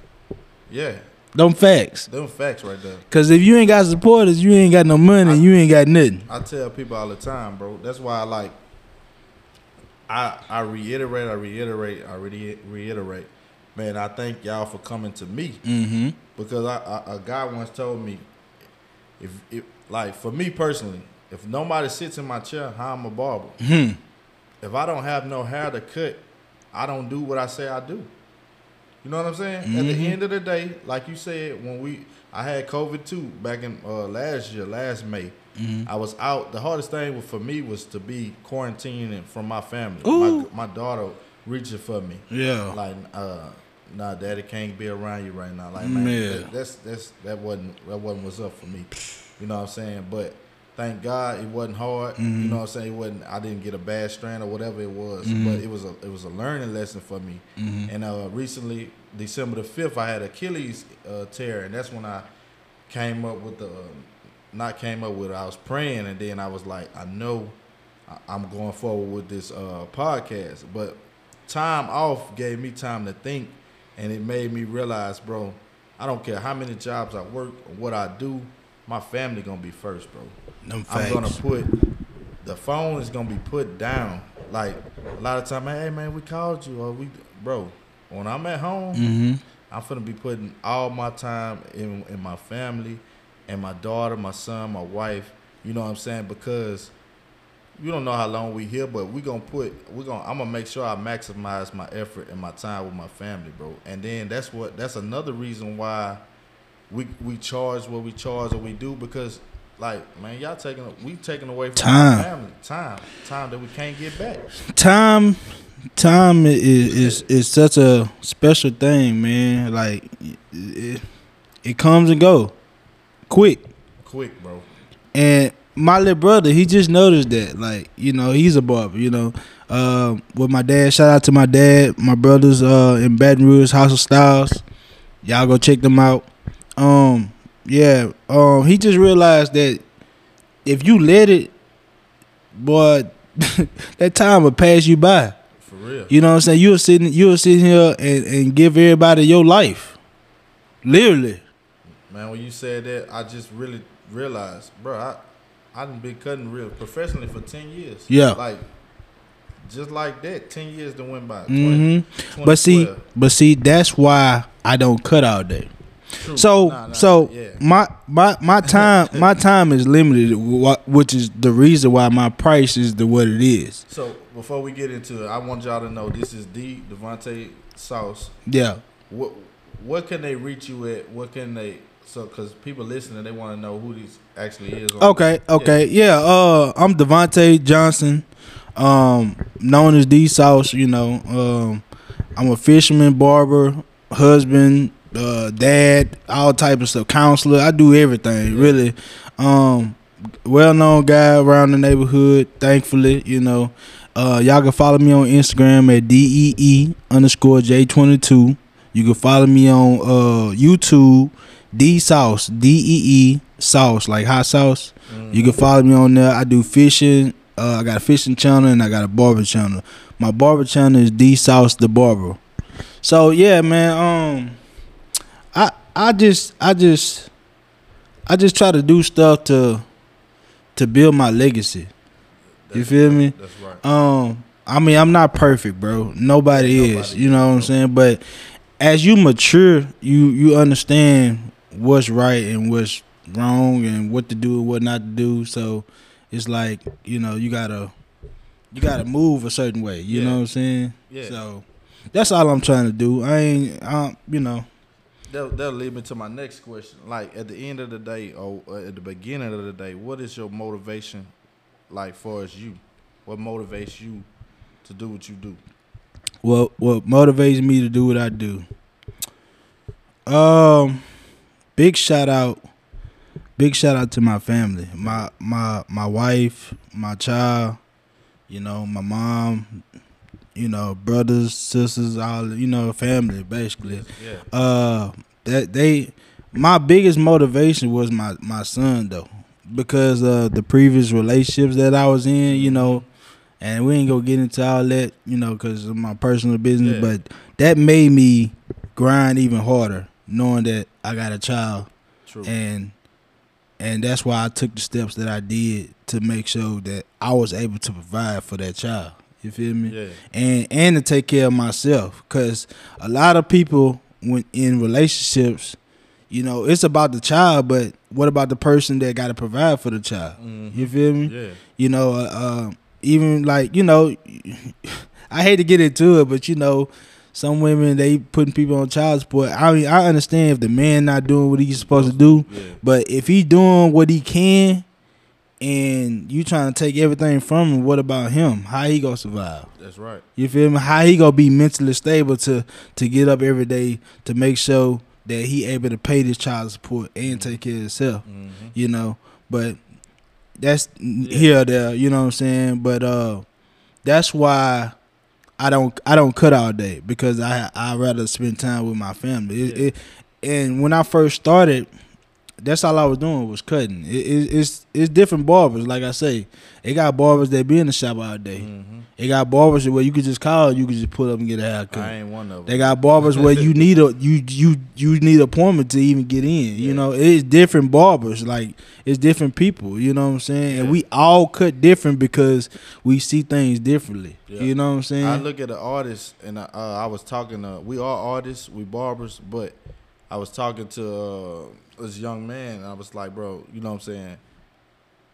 Yeah, Them facts. them facts right there. Cause if you ain't got supporters, you ain't got no money. you ain't got nothing. I tell people all the time, bro. That's why I like. I I reiterate, I reiterate, I re- reiterate. Man, I thank y'all for coming to me Mm-hmm. because I, I a guy once told me, if if like for me personally, if nobody sits in my chair, how I'm a barber. Hmm. If I don't have no hair to cut, I don't do what I say I do. You know what I'm saying? At the Mhm. end of the day, like you said, when we I had COVID too back in uh, last year, last May. Mhm. I was out. The hardest thing for me was to be quarantining from my family. Ooh. My, my daughter reaching for me, Yeah. like, uh, "Nah, daddy can't be around you right now." Like, man, Yeah. that, that's that's that wasn't that wasn't what's up for me. You know what I'm saying? But thank God it wasn't hard. Mhm. You know what I'm saying? It wasn't. I didn't get a bad strand or whatever it was. Mhm. But it was a it was a learning lesson for me. Mhm. And uh, recently, December the fifth, I had Achilles uh, tear, and that's when I came up with the, um, not came up with. it, I was praying, and then I was like, I know I- I'm going forward with this uh, podcast, but time off gave me time to think, and it made me realize, bro, I don't care how many jobs I work or what I do, my family gonna be first, bro. Them I'm gonna put the phone is gonna be put down. Like a lot of time, hey man, we called you or we, bro. When I'm at home, Mm-hmm. I'm finna be putting all my time in in my family, and my daughter, my son, my wife. You know what I'm saying? Because you don't know how long we here, but we gonna put we gonna I'm gonna make sure I maximize my effort and my time with my family, bro. And then that's what that's another reason why we we charge what we charge or we do because like man, y'all taking we taking away from Time. family. Time. Time that we can't get back. time time is, is is such a special thing man. Like it, it comes and go. Quick. Quick, bro. and my little brother he just noticed that. Like you know he's a barber you know. Um with my dad shout out to my dad my brothers uh in baton rouge house of styles. Y'all go check them out. Um yeah um he just realized that if you let it boy that time will pass you by For real. you know what I'm saying? You'll sitting, you'll sitting here and, and give everybody your life. Literally. Man, when you said that, I just really realized, bro, I I done been cutting real professionally for ten years. Yeah. Like just like that, ten years that went by. Mm-hmm. But see but see that's why I don't cut all day. True. So Nah, nah, so yeah. my my my time my time is limited which is the reason why my price is the what it is. So before we get into it, I want y'all to know this is Dee Devaunte Sauce. Yeah. What what can they reach you at? What can they so because people listening, they want to know who this actually is. on- Okay, okay. Yeah, uh I'm Devaunte Johnson. Um known as Dee Sauce, you know. Um I'm a fisherman, barber, husband, uh dad, all type of stuff, counselor. I do everything, really. Um well known guy around the neighborhood, thankfully, you know. Uh y'all can follow me on Instagram at D E E underscore J twenty two. You can follow me on uh YouTube, Dee Sauce, D E E sauce, like hot sauce. Mhm. You can follow me on there. I do fishing. Uh, I got a fishing channel and I got a barber channel. My barber channel is Dee Sauce the Barber. So yeah, man. Um, I just I just I just try to do stuff to to build my legacy. You That's- feel me? That's right. Um, I mean, I'm not perfect, bro. Nobody, Nobody is. You know what I'm saying? But as you mature, you you understand what's right and what's wrong and what to do and what not to do. So it's like you know you gotta you gotta move a certain way. You Yeah. know what I'm saying? Yeah. So that's all I'm trying to do. I ain't, I, you know. That'll, that'll lead me to my next question. Like at the end of the day, or at the beginning of the day, what is your motivation? Like for as you, what motivates you to do what you do? what what motivates me to do what I do. Um, big shout out, big shout out to my family, my my my wife, my child, you know, my mom, you know, brothers, sisters, all you know, family basically. Yeah. Uh, that they, my biggest motivation was my my son though, because of the previous relationships that I was in, you know, and we ain't gonna get into all that, you know, because of my personal business. Yeah. But that made me grind even harder, knowing that I got a child, True. and and that's why I took the steps that I did to make sure that I was able to provide for that child. You feel me? yeah. and and to take care of myself because a lot of people when in relationships you know it's about the child but what about the person that got to provide for the child Mhm. you feel me Yeah. you know uh, uh, even like you know i hate to get into it but you know some women they putting people on child support i mean i understand if the man not doing what he's supposed to do Yeah. but if he doing what he can and you trying to take everything from him what about him how he gonna survive That's right. you feel me? How he gonna be mentally stable to to get up every day to make sure that he able to pay this child support and take care of himself. hmm You know, but that's Yeah. here or there. You know what I'm saying? But uh, that's why I don't I don't cut all day because I I rather spend time with my family. It, Yeah. it, and when I first started, that's all I was doing was cutting. It, it, it's it's different barbers. Like I say, they got barbers that be in the shop all day. hmm They got barbers where you could just call, you could just pull up and get a haircut. I ain't one of them. They got barbers where you need a you you you need appointment to even get in. Yeah. You know, it's different barbers. Like it's different people. You know what I'm saying? And we all cut different because we see things differently. Yeah. You know what I'm saying? I look at the artist, and uh, I was talking to. We are artists, we barbers, but I was talking to uh, this young man. And I was like, bro, you know what I'm saying?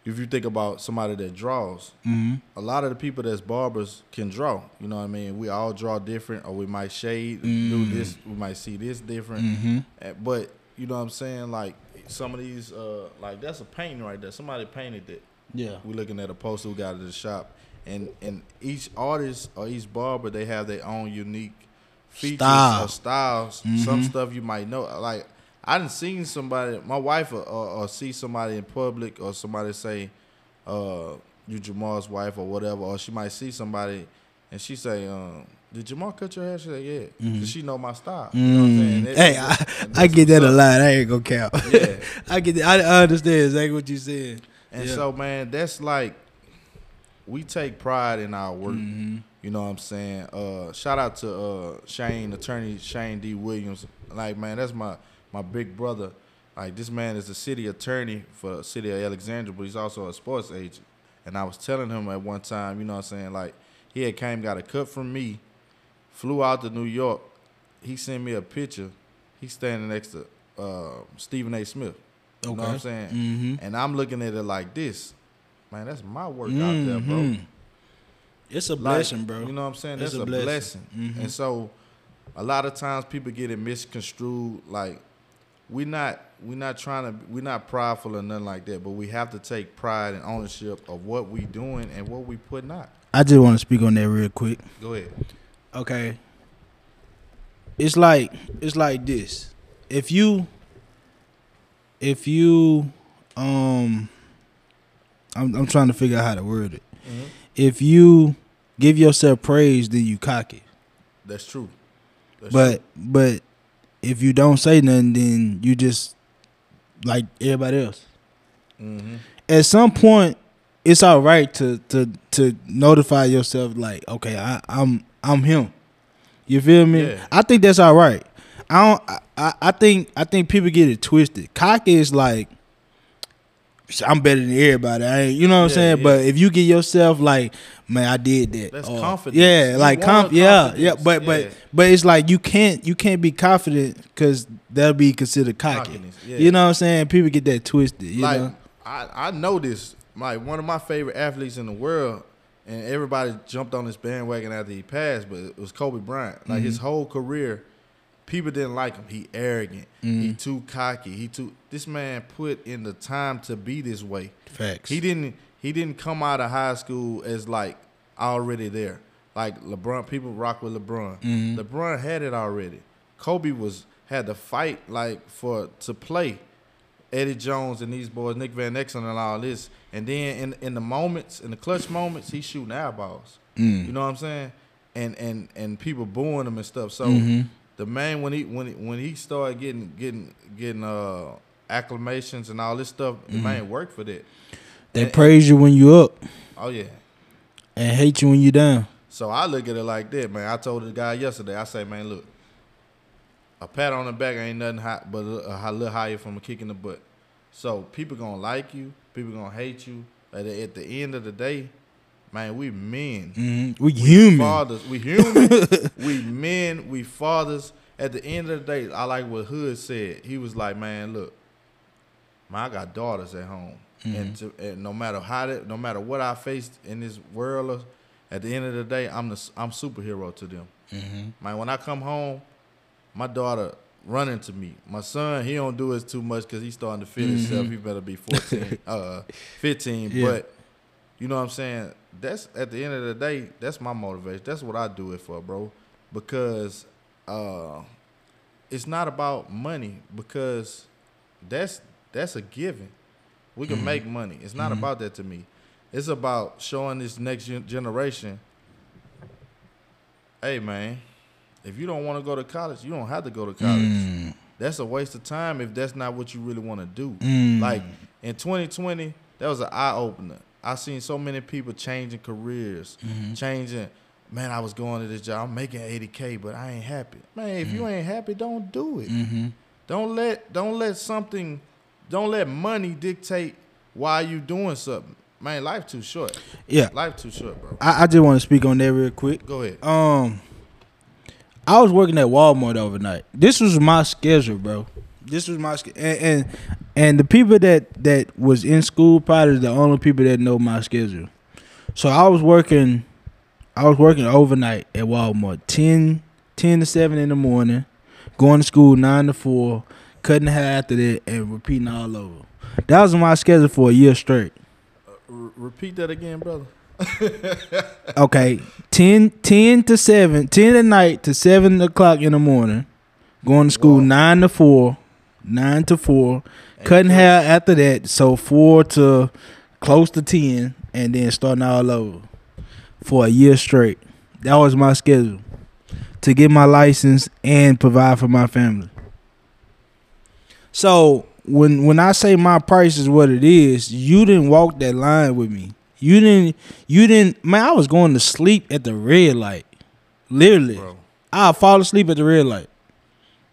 If you think about somebody that draws, hmm a lot of the people that's barbers can draw. You know what I mean? We all draw different, or we might shade, do Mm. this, we might see this different. hmm Uh, But you know what I'm saying? Like some of these, uh, like that's a painting right there. Somebody painted it. Yeah. We're looking at a poster we got at the shop, and and each artist or each barber they have their own unique features Style. or styles. Some Mhm. stuff you might know, like I didn't seen somebody, my wife, or, or, or see somebody in public, or somebody say, uh, "You Jamal's wife" or whatever, or she might see somebody, and she say, um, "Did Jamal cut your hair?" She say, "Yeah," Mhm. she know my style. You know what I'm saying? Mm. That- Hey, I, I get that what's a lot. I ain't gonna count. Yeah. I get. That. I, understand exactly what you said. And Yeah. so, man, that's like we take pride in our work. Mhm. You know what I'm saying? Uh, shout out to uh, Shane, attorney Shane D. Williams. Like, man, that's my my big brother. Like, this man is a city attorney for the city of Alexandria, but he's also a sports agent. And I was telling him at one time, you know what I'm saying? Like, he had came, got a cut from me, flew out to New York. He sent me a picture. He's standing next to uh, Stephen A. Smith. You know what I'm saying? Mm-hmm. And I'm looking at it like this. Man, that's my work out there, bro. It's a Like, blessing, bro. You know what I'm saying? It's That's a a blessing. blessing. Mhm. And so a lot of times people get it misconstrued like we're not we're not trying to we're not prideful or nothing like that, but we have to take pride and ownership of what we doing and what we putting out. I just want to speak on that real quick. Go ahead. okay it's like it's like this if you if you um I'm, I'm trying to figure out how to word it if you give yourself praise then you cock it. That's true. That's but but if you don't say nothing then you just like everybody else. Mm-hmm. at some point it's all right to to to notify yourself like okay I, i'm i'm him. You feel me? Yeah. i think that's all right. I don't I- I, I think i think people get it twisted. Cocky is like i'm better than everybody I ain't, you know what i'm Yeah, saying yeah. but if you get yourself like man i did that That's or- confidence. yeah You like conf- yeah yeah but but Yeah. but it's like you can't you can't be confident because that'll be considered cocky you know what i'm saying people get that twisted you like know I, I know this. Like one of my favorite athletes in the world, and everybody jumped on this bandwagon after he passed, but it was Kobe Bryant. Like Mm-hmm. his whole career, people didn't like him. He arrogant. He Mm-hmm. too cocky. He too. This man put in the time to be this way. facts He didn't. He didn't come out of high school as like already there. Like LeBron, people rock with LeBron. Mhm. LeBron had it already. Kobe was had to fight like for to play. Eddie Jones and these boys, Nick Van Exel and all this, and then in in the moments, in the clutch moments, he's shooting eyeballs. Mm. You know what I'm saying? And and and people booing him and stuff. So Mhm. The man when he when he, when he started getting getting getting uh acclamations and all this stuff, the man, work for that. They And- praise you when you up Oh yeah. and hate you when you down. So I look at it like that, man. I told the guy yesterday. I say, man, look, a pat on the back ain't nothing hot, but a, a little higher from a kick in the butt. So people gonna like you, people gonna hate you. At the, at the end of the day, man, we men, hmm We human. fathers, we human, we men, we fathers. At the end of the day, I like what Hood said. He was like, man, look, man, I got daughters at home, and, to, and no matter how that, no matter what I faced in this world, at the end of the day, I'm the I'm superhero to them. Man, when I come home, my daughter running to me. My son, he don't do it too much because he's starting to feel himself. He better be 14, uh, 15. Yeah. But you know what I'm saying? That's at the end of the day, that's my motivation. That's what I do it for, bro. Because uh, it's not about money. Because that's that's a given. We can make money. It's not about that to me. It's about showing this next generation. Hey man, if you don't want to go to college, you don't have to go to college. Mm. That's a waste of time if that's not what you really want to do. Mm. Like in 2020, that was an eye opener. I seen so many people changing careers, Mm-hmm. changing. Man, I was going to this job. I'm making 80k, but I ain't happy. Man, if you ain't happy, don't do it. Mm-hmm. Don't let don't let something, don't let money dictate why you doing something. Man, life too short. Yeah. Life too short, bro. I, I just want to speak on that real quick. Go ahead. Um, I was working at Walmart overnight. This was my schedule, bro. This was my schedule, and, and and the people that that was in school probably the only people that know my schedule. So I was working, I was working overnight at Walmart, 10, 10 to seven in the morning, going to school nine to four, cutting hair after that, and repeating all over. That was my schedule for a year straight. Uh, R- repeat that again, brother. okay 10, 10 to 7 10 at night to 7 o'clock in the morning going to school Wow. 9 to 4 9 to 4 cutting hair after that so 4 to close to 10 and then starting all over for a year straight that was my schedule to get my license and provide for my family so when when I say my price is what it is, you didn't walk that line with me. You didn't you didn't man, I was going to sleep at the red light. Literally. Bro. I'll fall asleep at the red light.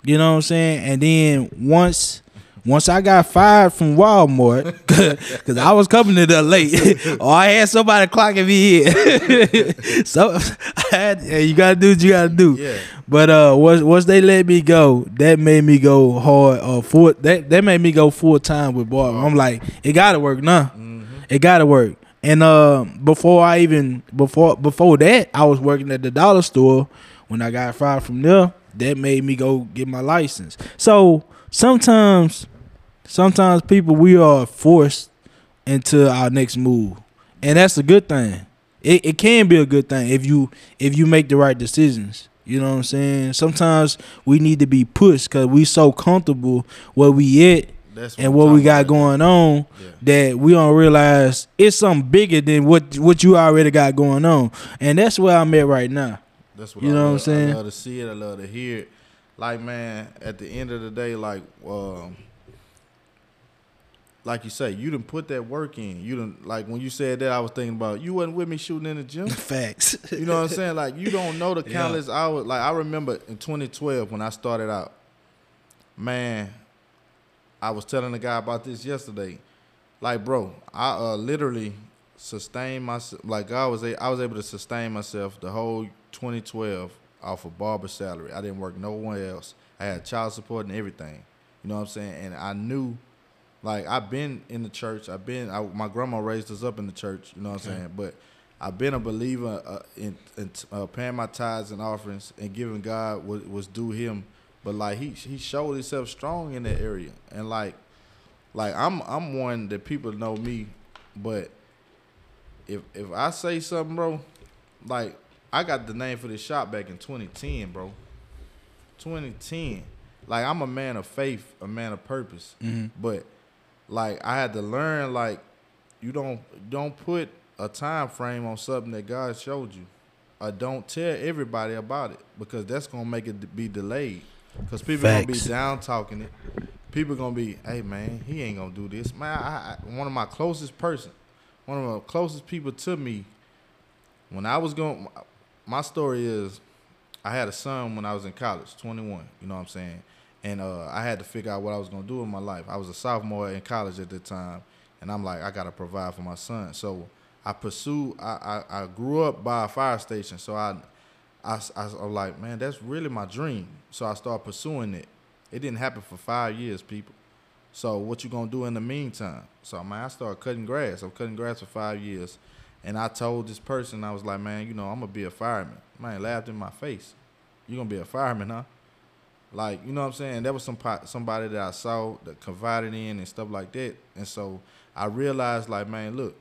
You know what I'm saying? And then once once I got fired from Walmart, because I was coming to there late, or I had somebody clocking me in. so I had, yeah, you gotta do what you gotta do. Yeah. But uh, once once they let me go, that made me go hard. Uh, full that that made me go full time with Barber. I'm like, it gotta work now. It gotta work. And uh, before I even before before that, I was working at the dollar store. When I got fired from there, that made me go get my license. So sometimes, sometimes people we are forced into our next move, and that's a good thing. It, it can be a good thing if you if you make the right decisions. You know what I'm saying? Sometimes we need to be pushed because we so comfortable where we at That's and what we got going on Yeah. that we don't realize it's something bigger than what what you already got going on. And that's where I'm at right now. That's what You I know what I'm saying? I love to see it. I love to hear it. Like man, at the end of the day, like um, like you say, you didn't put that work in. You didn't like when you said that. I was thinking about you wasn't with me shooting in the gym. Facts. You know what I'm saying? Like you don't know the Yeah. countless hours. Like I remember in 2012 when I started out, man. I was telling the guy about this yesterday. Like, bro, I uh, literally sustained myself. Like I was, a, I was able to sustain myself the whole 2012 off of barber salary. I didn't work nowhere else. I had child support and everything. You know what I'm saying? And I knew, like, I've been in the church. I've been. I, my grandma raised us up in the church. You know what I'm saying? But I've been a believer uh, in, in uh, paying my tithes and offerings and giving God what was due Him. But like he he showed himself strong in that area, and like like I'm I'm one that people know me, but if if I say something, bro, like I got the name for this shop back in 2010, bro. 2010. Like I'm a man of faith, a man of purpose. Mm-hmm. But like I had to learn like you don't don't put a time frame on something that God showed you. Or don't tell everybody about it because that's gonna make it be delayed. Because people gonna be down talking it. people gonna be, hey man, he ain't gonna do this. Man, I, I, one of my closest person, one of the closest people to me, when I was going, my story is, I had a son when I was in college, 21. You know what I'm saying? And uh, I had to figure out what I was gonna do in my life. I was a sophomore in college at the time, and I'm like, I gotta provide for my son. So I pursued. I I, I grew up by a fire station, so I, I I was like, man, that's really my dream. So I started pursuing it. It didn't happen for five years, people. So what you gonna do in the meantime? So man, I started cutting grass. I'm cutting grass for five years, and I told this person, I was like, man, you know, I'm gonna be a fireman. Man, laughed in my face. You gonna be a fireman, huh? Like, you know what I'm saying? That was some po- somebody that I saw that confided in and stuff like that. And so I realized, like, man, look,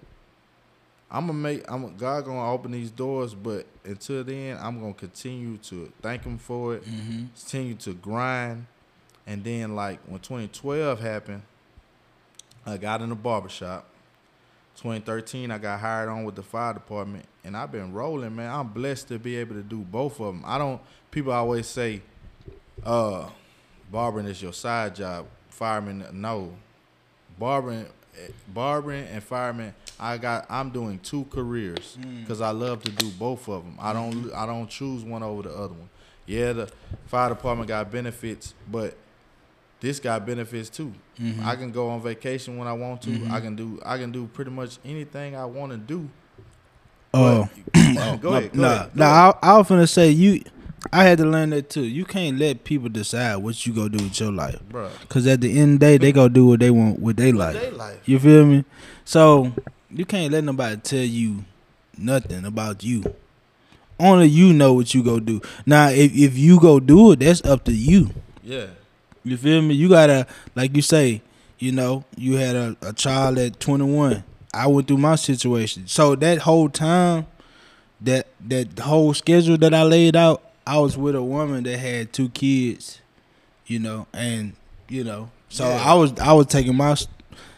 I'm gonna make. I'm God gonna open these doors, but until then, I'm gonna continue to thank Him for it. Mm-hmm. Continue to grind, and then like when 2012 happened, I got in the barbershop. 2013, I got hired on with the fire department, and I've been rolling, man. I'm blessed to be able to do both of them. I don't. People always say, "Uh, barbering is your side job." Fireman, no. Barbering, eh, barbering and fireman. I got. I'm doing two careers because I love to do both of them. I don't. I don't choose one over the other one. Yeah, the fire department got benefits, but this got benefits too. Mm-hmm. I can go on vacation when I want to. I can do. I can do pretty much anything I want to do. Oh, go ahead. Go nah, ahead. Go nah. ahead. I, I was finna say you. I had to learn that too. You can't let people decide what you go do with your life. Bruh. Cause at the end of the day, they go do what they want with their life. They life. You feel me? So you can't let nobody tell you nothing about you. Only you know what you go do. Now, if if you go do it, that's up to you. Yeah. You feel me? You gotta, like you say, you know, you had a, a child at 21. I went through my situation. So that whole time, that that whole schedule that I laid out, I was with a woman that had two kids, you know, and you know, so Yeah. I was I was taking my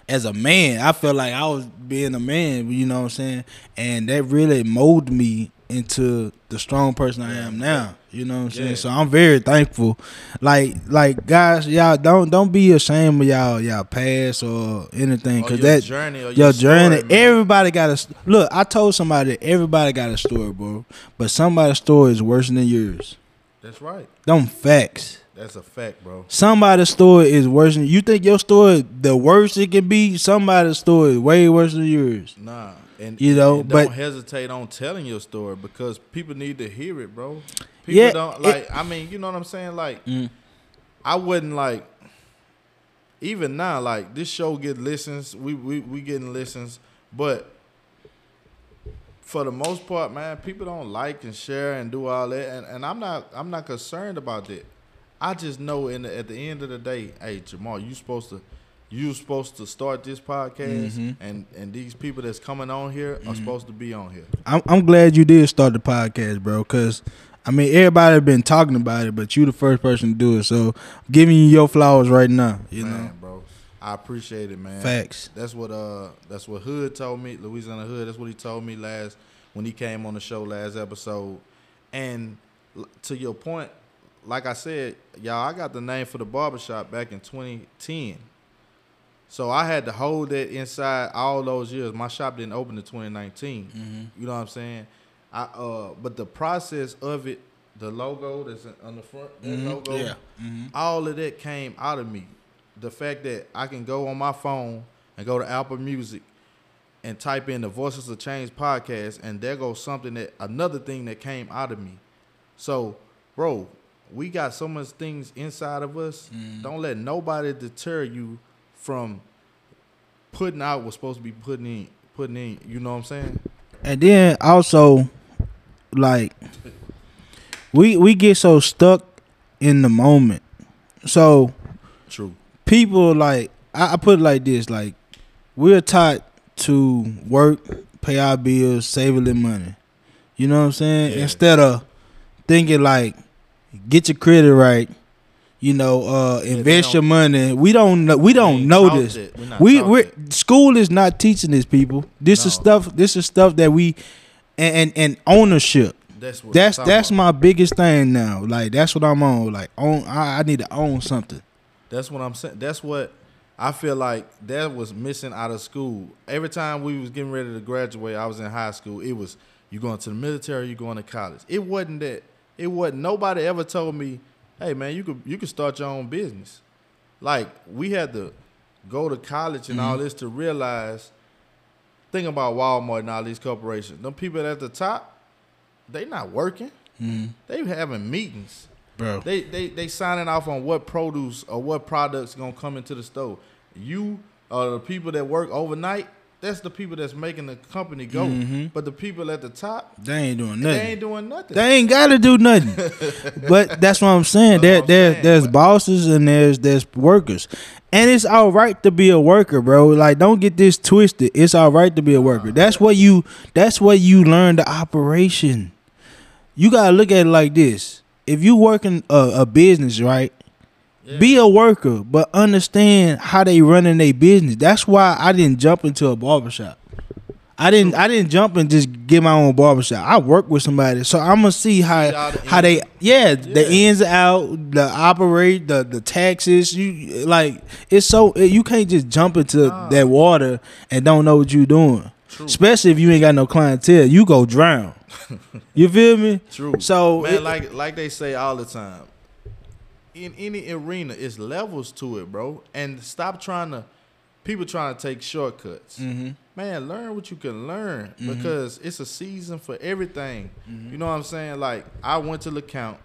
as a man. I felt like I was being a man, you know what I'm saying, and that really molded me into the strong person I am now. You know what I'm saying? Yeah. So I'm very thankful. Like like guys, y'all don't don't be ashamed of y'all y'all past or anything because that journey or your your journey. story, everybody got a look. I told somebody that everybody got a story, bro. But somebody's story is worse than yours. That's right. Them facts. That's a fact, bro. Somebody's story is worse than you think your story the worst it can be. Somebody's story is way worse than yours. Nah. And You know, and but- don't hesitate on telling your story because people need to hear it, bro. People Yeah, don't it- like I mean, you know what I'm saying? Like Mm. I wouldn't like even now, like this show get listens, we we we getting listens, but for the most part, man, people don't like and share and do all that, and, and I'm not I'm not concerned about that. I just know in the, at the end of the day, hey Jamal, you supposed to you supposed to start this podcast, Mhm. and and these people that's coming on here are supposed to be on here. I'm I'm glad you did start the podcast, bro. Cause I mean everybody been talking about it, but you the first person to do it. So giving you your flowers right now. You man, know, bro, I appreciate it, man. facts. That's what uh that's what Hood told me, Louisiana Hood. That's what he told me last when he came on the show last episode. And to your point, like I said, y'all, I got the name for the barbershop back in 2010. So I had to hold that inside all those years. My shop didn't open in 2019. Mm-hmm. You know what I'm saying? I uh but the process of it, the logo that's on the front, that Mm-hmm. Yeah. Mm-hmm. all of that came out of me. The fact that I can go on my phone and go to Apple Music and type in the Voices of Change podcast, and there goes something that another thing that came out of me. So, bro, we got so much things inside of us. Don't let nobody deter you from putting out what's supposed to be putting in. Putting in, you know what I'm saying? And then also, like, we we get so stuck in the moment. So True. people like I, I put it like this: like we're taught to work, pay our bills, save a little money. You know what I'm saying? Yeah. Instead of thinking like, get your credit right. You know, uh, invest your money. We don't know. We don't know this. We we school is not teaching this people. This is stuff. This is stuff that we and and, and ownership. That's what That's that's my biggest thing now. Like that's what I'm on. Like own. I, I need to own something. That's what I'm saying. That's what I feel like that was missing out of school. Every time we was getting ready to graduate, I was in high school. It was you going to the military, you going to college. It wasn't that. It wasn't. Nobody ever told me, "Hey man, you could you could start your own business." Like we had to go to college and all mm-hmm. this to realize. Think about Walmart and all these corporations. Them people at the top, they not working. Mm-hmm. They having meetings. bro. They they they signing off on what produce or what products gonna come into the store. You are the people that work overnight. That's the people that's making the company go. Mm-hmm. But the people at the top, They ain't doing nothing. they ain't doing nothing. They ain't gotta do nothing. but that's what I'm saying. There, I'm there, saying, there's but- bosses and there's there's workers, and it's all right to be a worker, bro. Like, don't get this twisted. It's all right to be a worker. That's what you. That's what you learn the operation. You gotta look at it like this. If you working a, a business, right? Yeah. Be a worker, but understand how they running their business. That's why I didn't jump into a barbershop. I didn't I didn't jump and just get my own barbershop. I work with somebody. So I'm gonna see See how the how they yeah, the Yeah. ins and out, the operate, the the taxes. You like it's so you can't just jump into that water and don't know what you're doing. True. Especially if you ain't got no clientele. You go drown. you feel me? True. So man, it- like like they say all the time, in any arena, it's levels to it, bro. And stop trying to people trying to take shortcuts. Mhm. Man, learn what you can learn Mm-hmm. because it's a season for everything. You know what I'm saying? Like I went to Lecompte.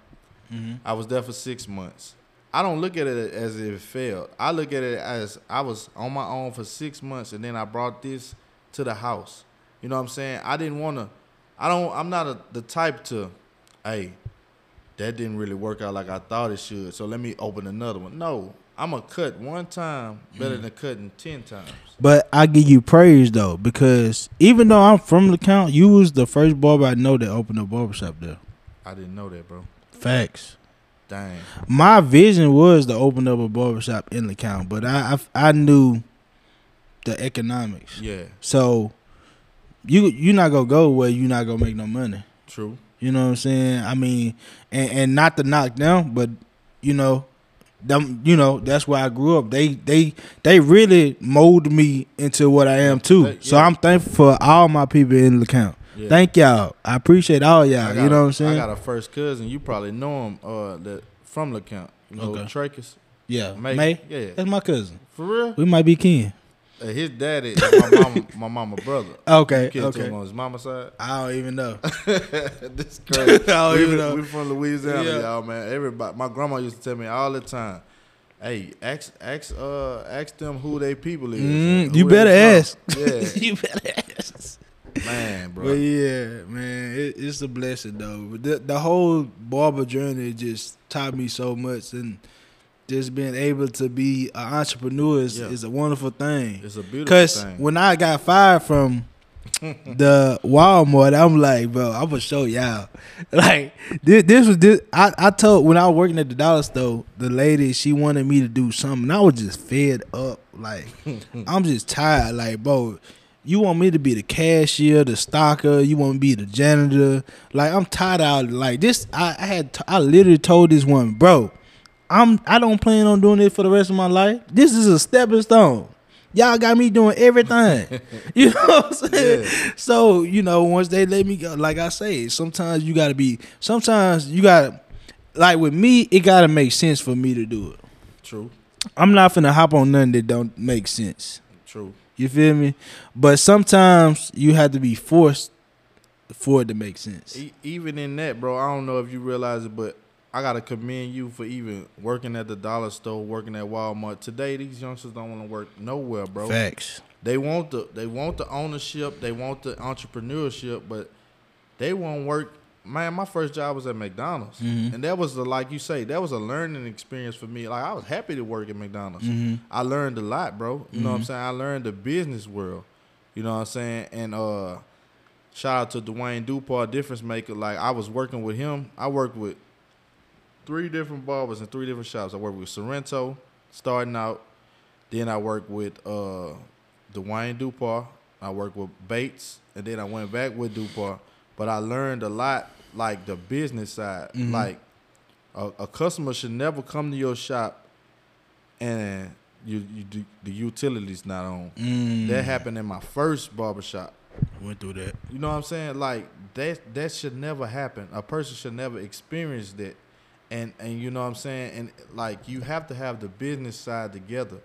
Mm-hmm. I was there for six months. I don't look at it as if it failed. I look at it as I was on my own for six months, and then I brought this to the house. You know what I'm saying? I didn't want to. I don't. I'm not a, the type to, hey, that didn't really work out like I thought it should. So let me open another one. No, I'm a cut one time better Mm. than cutting ten times. But I give you praise though, because even though I'm from Lecompte, you was the first barber I know that opened a barbershop there. I didn't know that, bro. Facts. Dang. My vision was to open up a barbershop in Lecompte, but I, I I knew the economics. Yeah. So you you not gonna go where you're not gonna make no money. True. You know what I'm saying? I mean, and, and not to knock down, but you know, them you know that's where I grew up. They they they really molded me into what I am too. They- So. I'm thankful for all my people in Lecompte. Yeah. Thank y'all. I appreciate all y'all. You know a- what I'm saying? I got a first cousin. You probably know him. Uh, that from Lecompte. You know, Okay. Trachis. yeah, May. May. Yeah. That's my cousin. For real. We might be kin. Uh, his daddy is my mama, my mama brother. Okay, Kid okay. on his mama side. I don't even know. this crazy. I don't we, even know. we from Louisiana, Yeah. y'all, man. Everybody, my grandma used to tell me all the time, "Hey, ask, ask, uh, ask them who they people is. Mm, you better ask. Yeah, you better ask. man, bro. But yeah, man, it, it's a blessing though. But the, the whole barber journey just taught me so much, and just being able to be an entrepreneur is, Yeah. is a wonderful thing. It's a beautiful Cause thing. Because when I got fired from the Walmart, I'm like, bro, I'm gonna show y'all. Like this, this was this. I, I told when I was working at the dollar store, the lady she wanted me to do something. I was just fed up. Like I'm just tired. Like, bro, you want me to be the cashier, the stocker. You want me to be the janitor. Like I'm tired out. Like this, I, I had t- I literally told this woman, bro, I'm I don't plan on doing it for the rest of my life. This is a stepping stone. Y'all got me doing everything. you know what I'm saying? Yeah. So, you know, once they let me go, like I say, sometimes you gotta be sometimes you gotta like with me, it gotta make sense for me to do it. True, I'm not finna hop on nothing that don't make sense. true. You feel me? But sometimes you have to be forced for it to make sense. E- even in that, bro, I don't know if you realize it, but I gotta commend you for even working at the dollar store, working at Walmart. Today, these youngsters don't want to work nowhere, bro. Facts. They want the they want the ownership, they want the entrepreneurship, but they won't work. Man, my first job was at McDonald's, Mhm. and that was the like you say, that was a learning experience for me. Like I was happy to work at McDonald's. Mhm. I learned a lot, bro. You know what I'm Mhm. saying? I learned the business world. You know what I'm saying? And uh, shout out to Dwayne Dupar, difference maker. Like I was working with him. I worked with three different barbers in three different shops. I worked with Sorrento, starting out. Then I worked with uh, Dwayne Dupar. I worked with Bates, and then I went back with Dupar. But I learned a lot, like the business side. Mhm. Like a, a customer should never come to your shop and you you do, the utilities not on. Mm. That happened in my first barbershop. Went through that. You know what I'm saying? Like that that should never happen. A person should never experience that. And and you know what I'm saying? And like you have to have the business side together.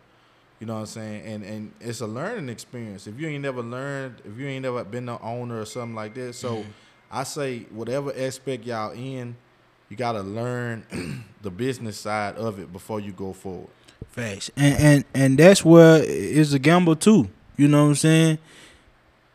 You know what I'm saying? And and it's a learning experience. If you ain't never learned, if you ain't never been the owner or something like that. So mm-hmm. I say whatever aspect y'all in, you gotta learn the business side of it before you go forward. Facts. And and and that's where it's a gamble too. You know what I'm saying?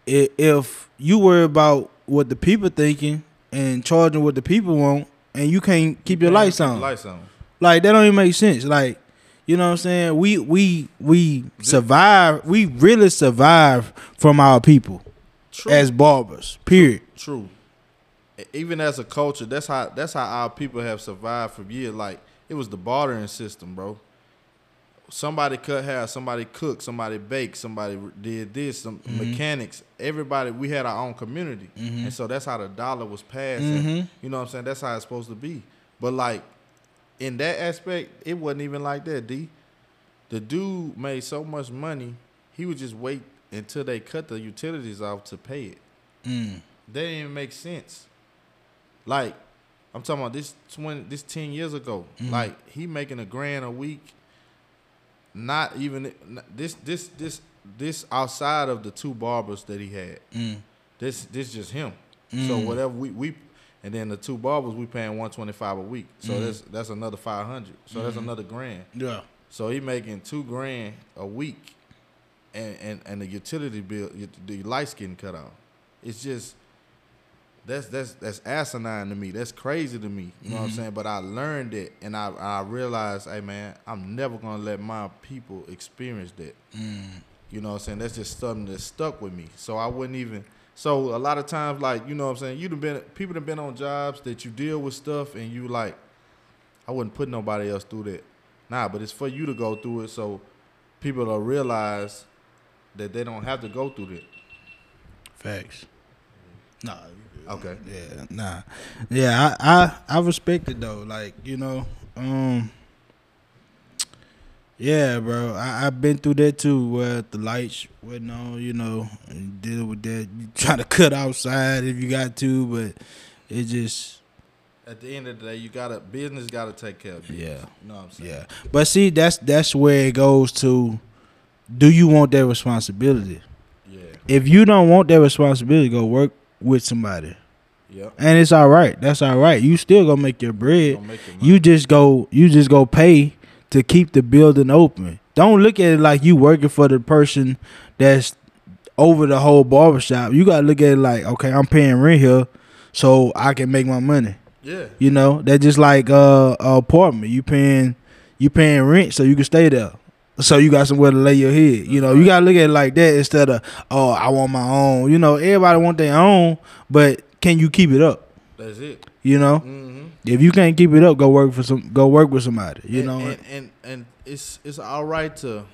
If you worry about what the people thinking and charging what the people want, and you can't keep your lights on, Lights on. like that don't even make sense. Like, you know what I'm saying? We we we survive. We really survive from our people True. as barbers. Period. True. Even as a culture, that's how that's how our people have survived for years. Like it was the bartering system, bro. Somebody cut hair, somebody cooked, somebody baked, somebody did this, some Mm-hmm. mechanics. Everybody, we had our own community, and so that's how the dollar was passed. Mhm. And, you know what I'm saying? That's how it's supposed to be. But like in that aspect, it wasn't even like that. D. The dude made so much money, he would just wait until they cut the utilities off to pay it. Mm. That didn't even make sense. Like, I'm talking about this twenty, this ten years ago. Mhm. Like, he making a grand a week. Not even this, this, this, this outside of the two barbers that he had. Mm. This, this just him. So Mm. whatever we we, and then the two barbers we paying one twenty five a week. So Mhm. that's that's another five hundred. So that's Mhm. another grand. Yeah. So he making two grand a week, and and, and the utility bill, the lights getting cut off. It's just that's that's that's asinine to me. That's crazy to me. You know what I'm Mhm. saying? But I learned it, and I I realized, hey man, I'm never gonna let my people experience that. Mm. You know what I'm saying? That's just something that stuck with me. So I wouldn't even. So a lot of times, like you know what I'm saying, you done been people have been on jobs that you deal with stuff, and you like, I wouldn't put nobody else through that. Nah, but it's for you to go through it, so people will realize that they don't have to go through that. Facts. Nah. Okay. Yeah. Nah. Yeah. I I I respect it though. Like you know. Um. Yeah, bro. I I've been through that too, where the lights wasn't on. You know, and deal with that. You try to cut outside if you got to, but it just At the end of the day, you gotta business gotta take care of business. Yeah. You know what I'm saying? yeah. But see, that's that's where it goes to. Do you want that responsibility? Yeah. If you don't want that responsibility, go work with somebody, Yep. and it's all right. That's all right. You still gonna make your bread. Make. You just go you just go pay to keep the building open. Don't look at it like you working for the person that's over the whole barbershop. You gotta look at it like, okay, I'm paying rent here so I can make my money. yeah. You know, that's just like uh a apartment. You paying you paying rent so you can stay there. So you got somewhere to lay your head. You know, you gotta look at it like that instead of oh I want my own. You know, everybody want their own, but can you keep it up? That's it. You know, Mm-hmm. if you can't keep it up, go work for some. Go work with somebody. You and, know, and, and and it's it's all right to,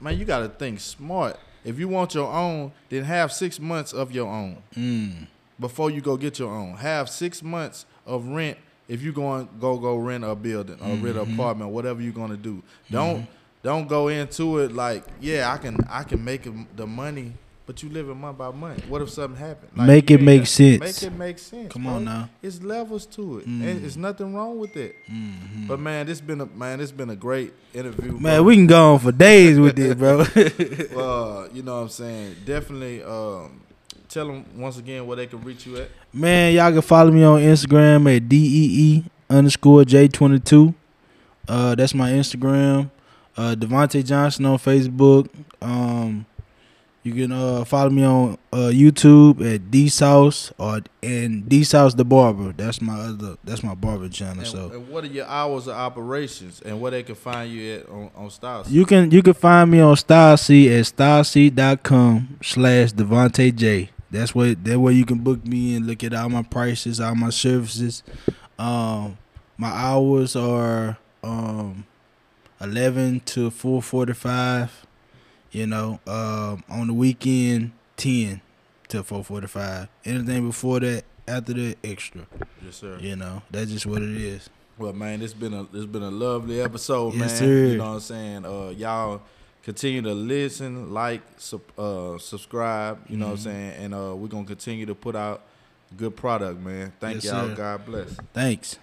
man. You got to think smart. If you want your own, then have six months of your own Mm. before you go get your own. Have six months of rent if you going go go rent a building or rent an apartment, whatever you're gonna do. Don't don't go into it like yeah I can I can make the money, but you living month by month. What if something happened? Like, Make it make got- sense. Make it make sense. Come bro. on now. It's levels to it. Mm. And it's nothing wrong with it. Mhm. But man, this been a man. This been a great interview. Man, bro. we can go on for days with this, bro. uh, you know what I'm saying. Definitely. Um, tell them once again where they can reach you at. Man, y'all can follow me on Instagram at dee underscore j twenty two. Uh, that's my Instagram. Uh, Devaunte Johnson on Facebook. Um, you can uh follow me on uh YouTube at Dee Sauce or and Dee Sauce the Barber. That's my other. That's my barber channel. And, So and what are your hours of operations and where they can find you at on on Styles? you can you can find me on StyleSeat at styleseat.com slash Devaunte J. That's where that way you can book me and look at all my prices, all my services. Um, my hours are um eleven to four forty five. You know, um, on the weekend ten to four forty five. Anything before that, after that, extra. yes, sir. You know, that's just what it is. Well, man, it's been a it's been a lovely episode, Yes, man. sir. You know what I'm saying? Uh, y'all continue to listen, like, sub, uh, subscribe. You know what Mm-hmm. I'm saying? And uh, we're gonna continue to put out good product, man. Thank Yes, y'all. sir. God bless. Thanks.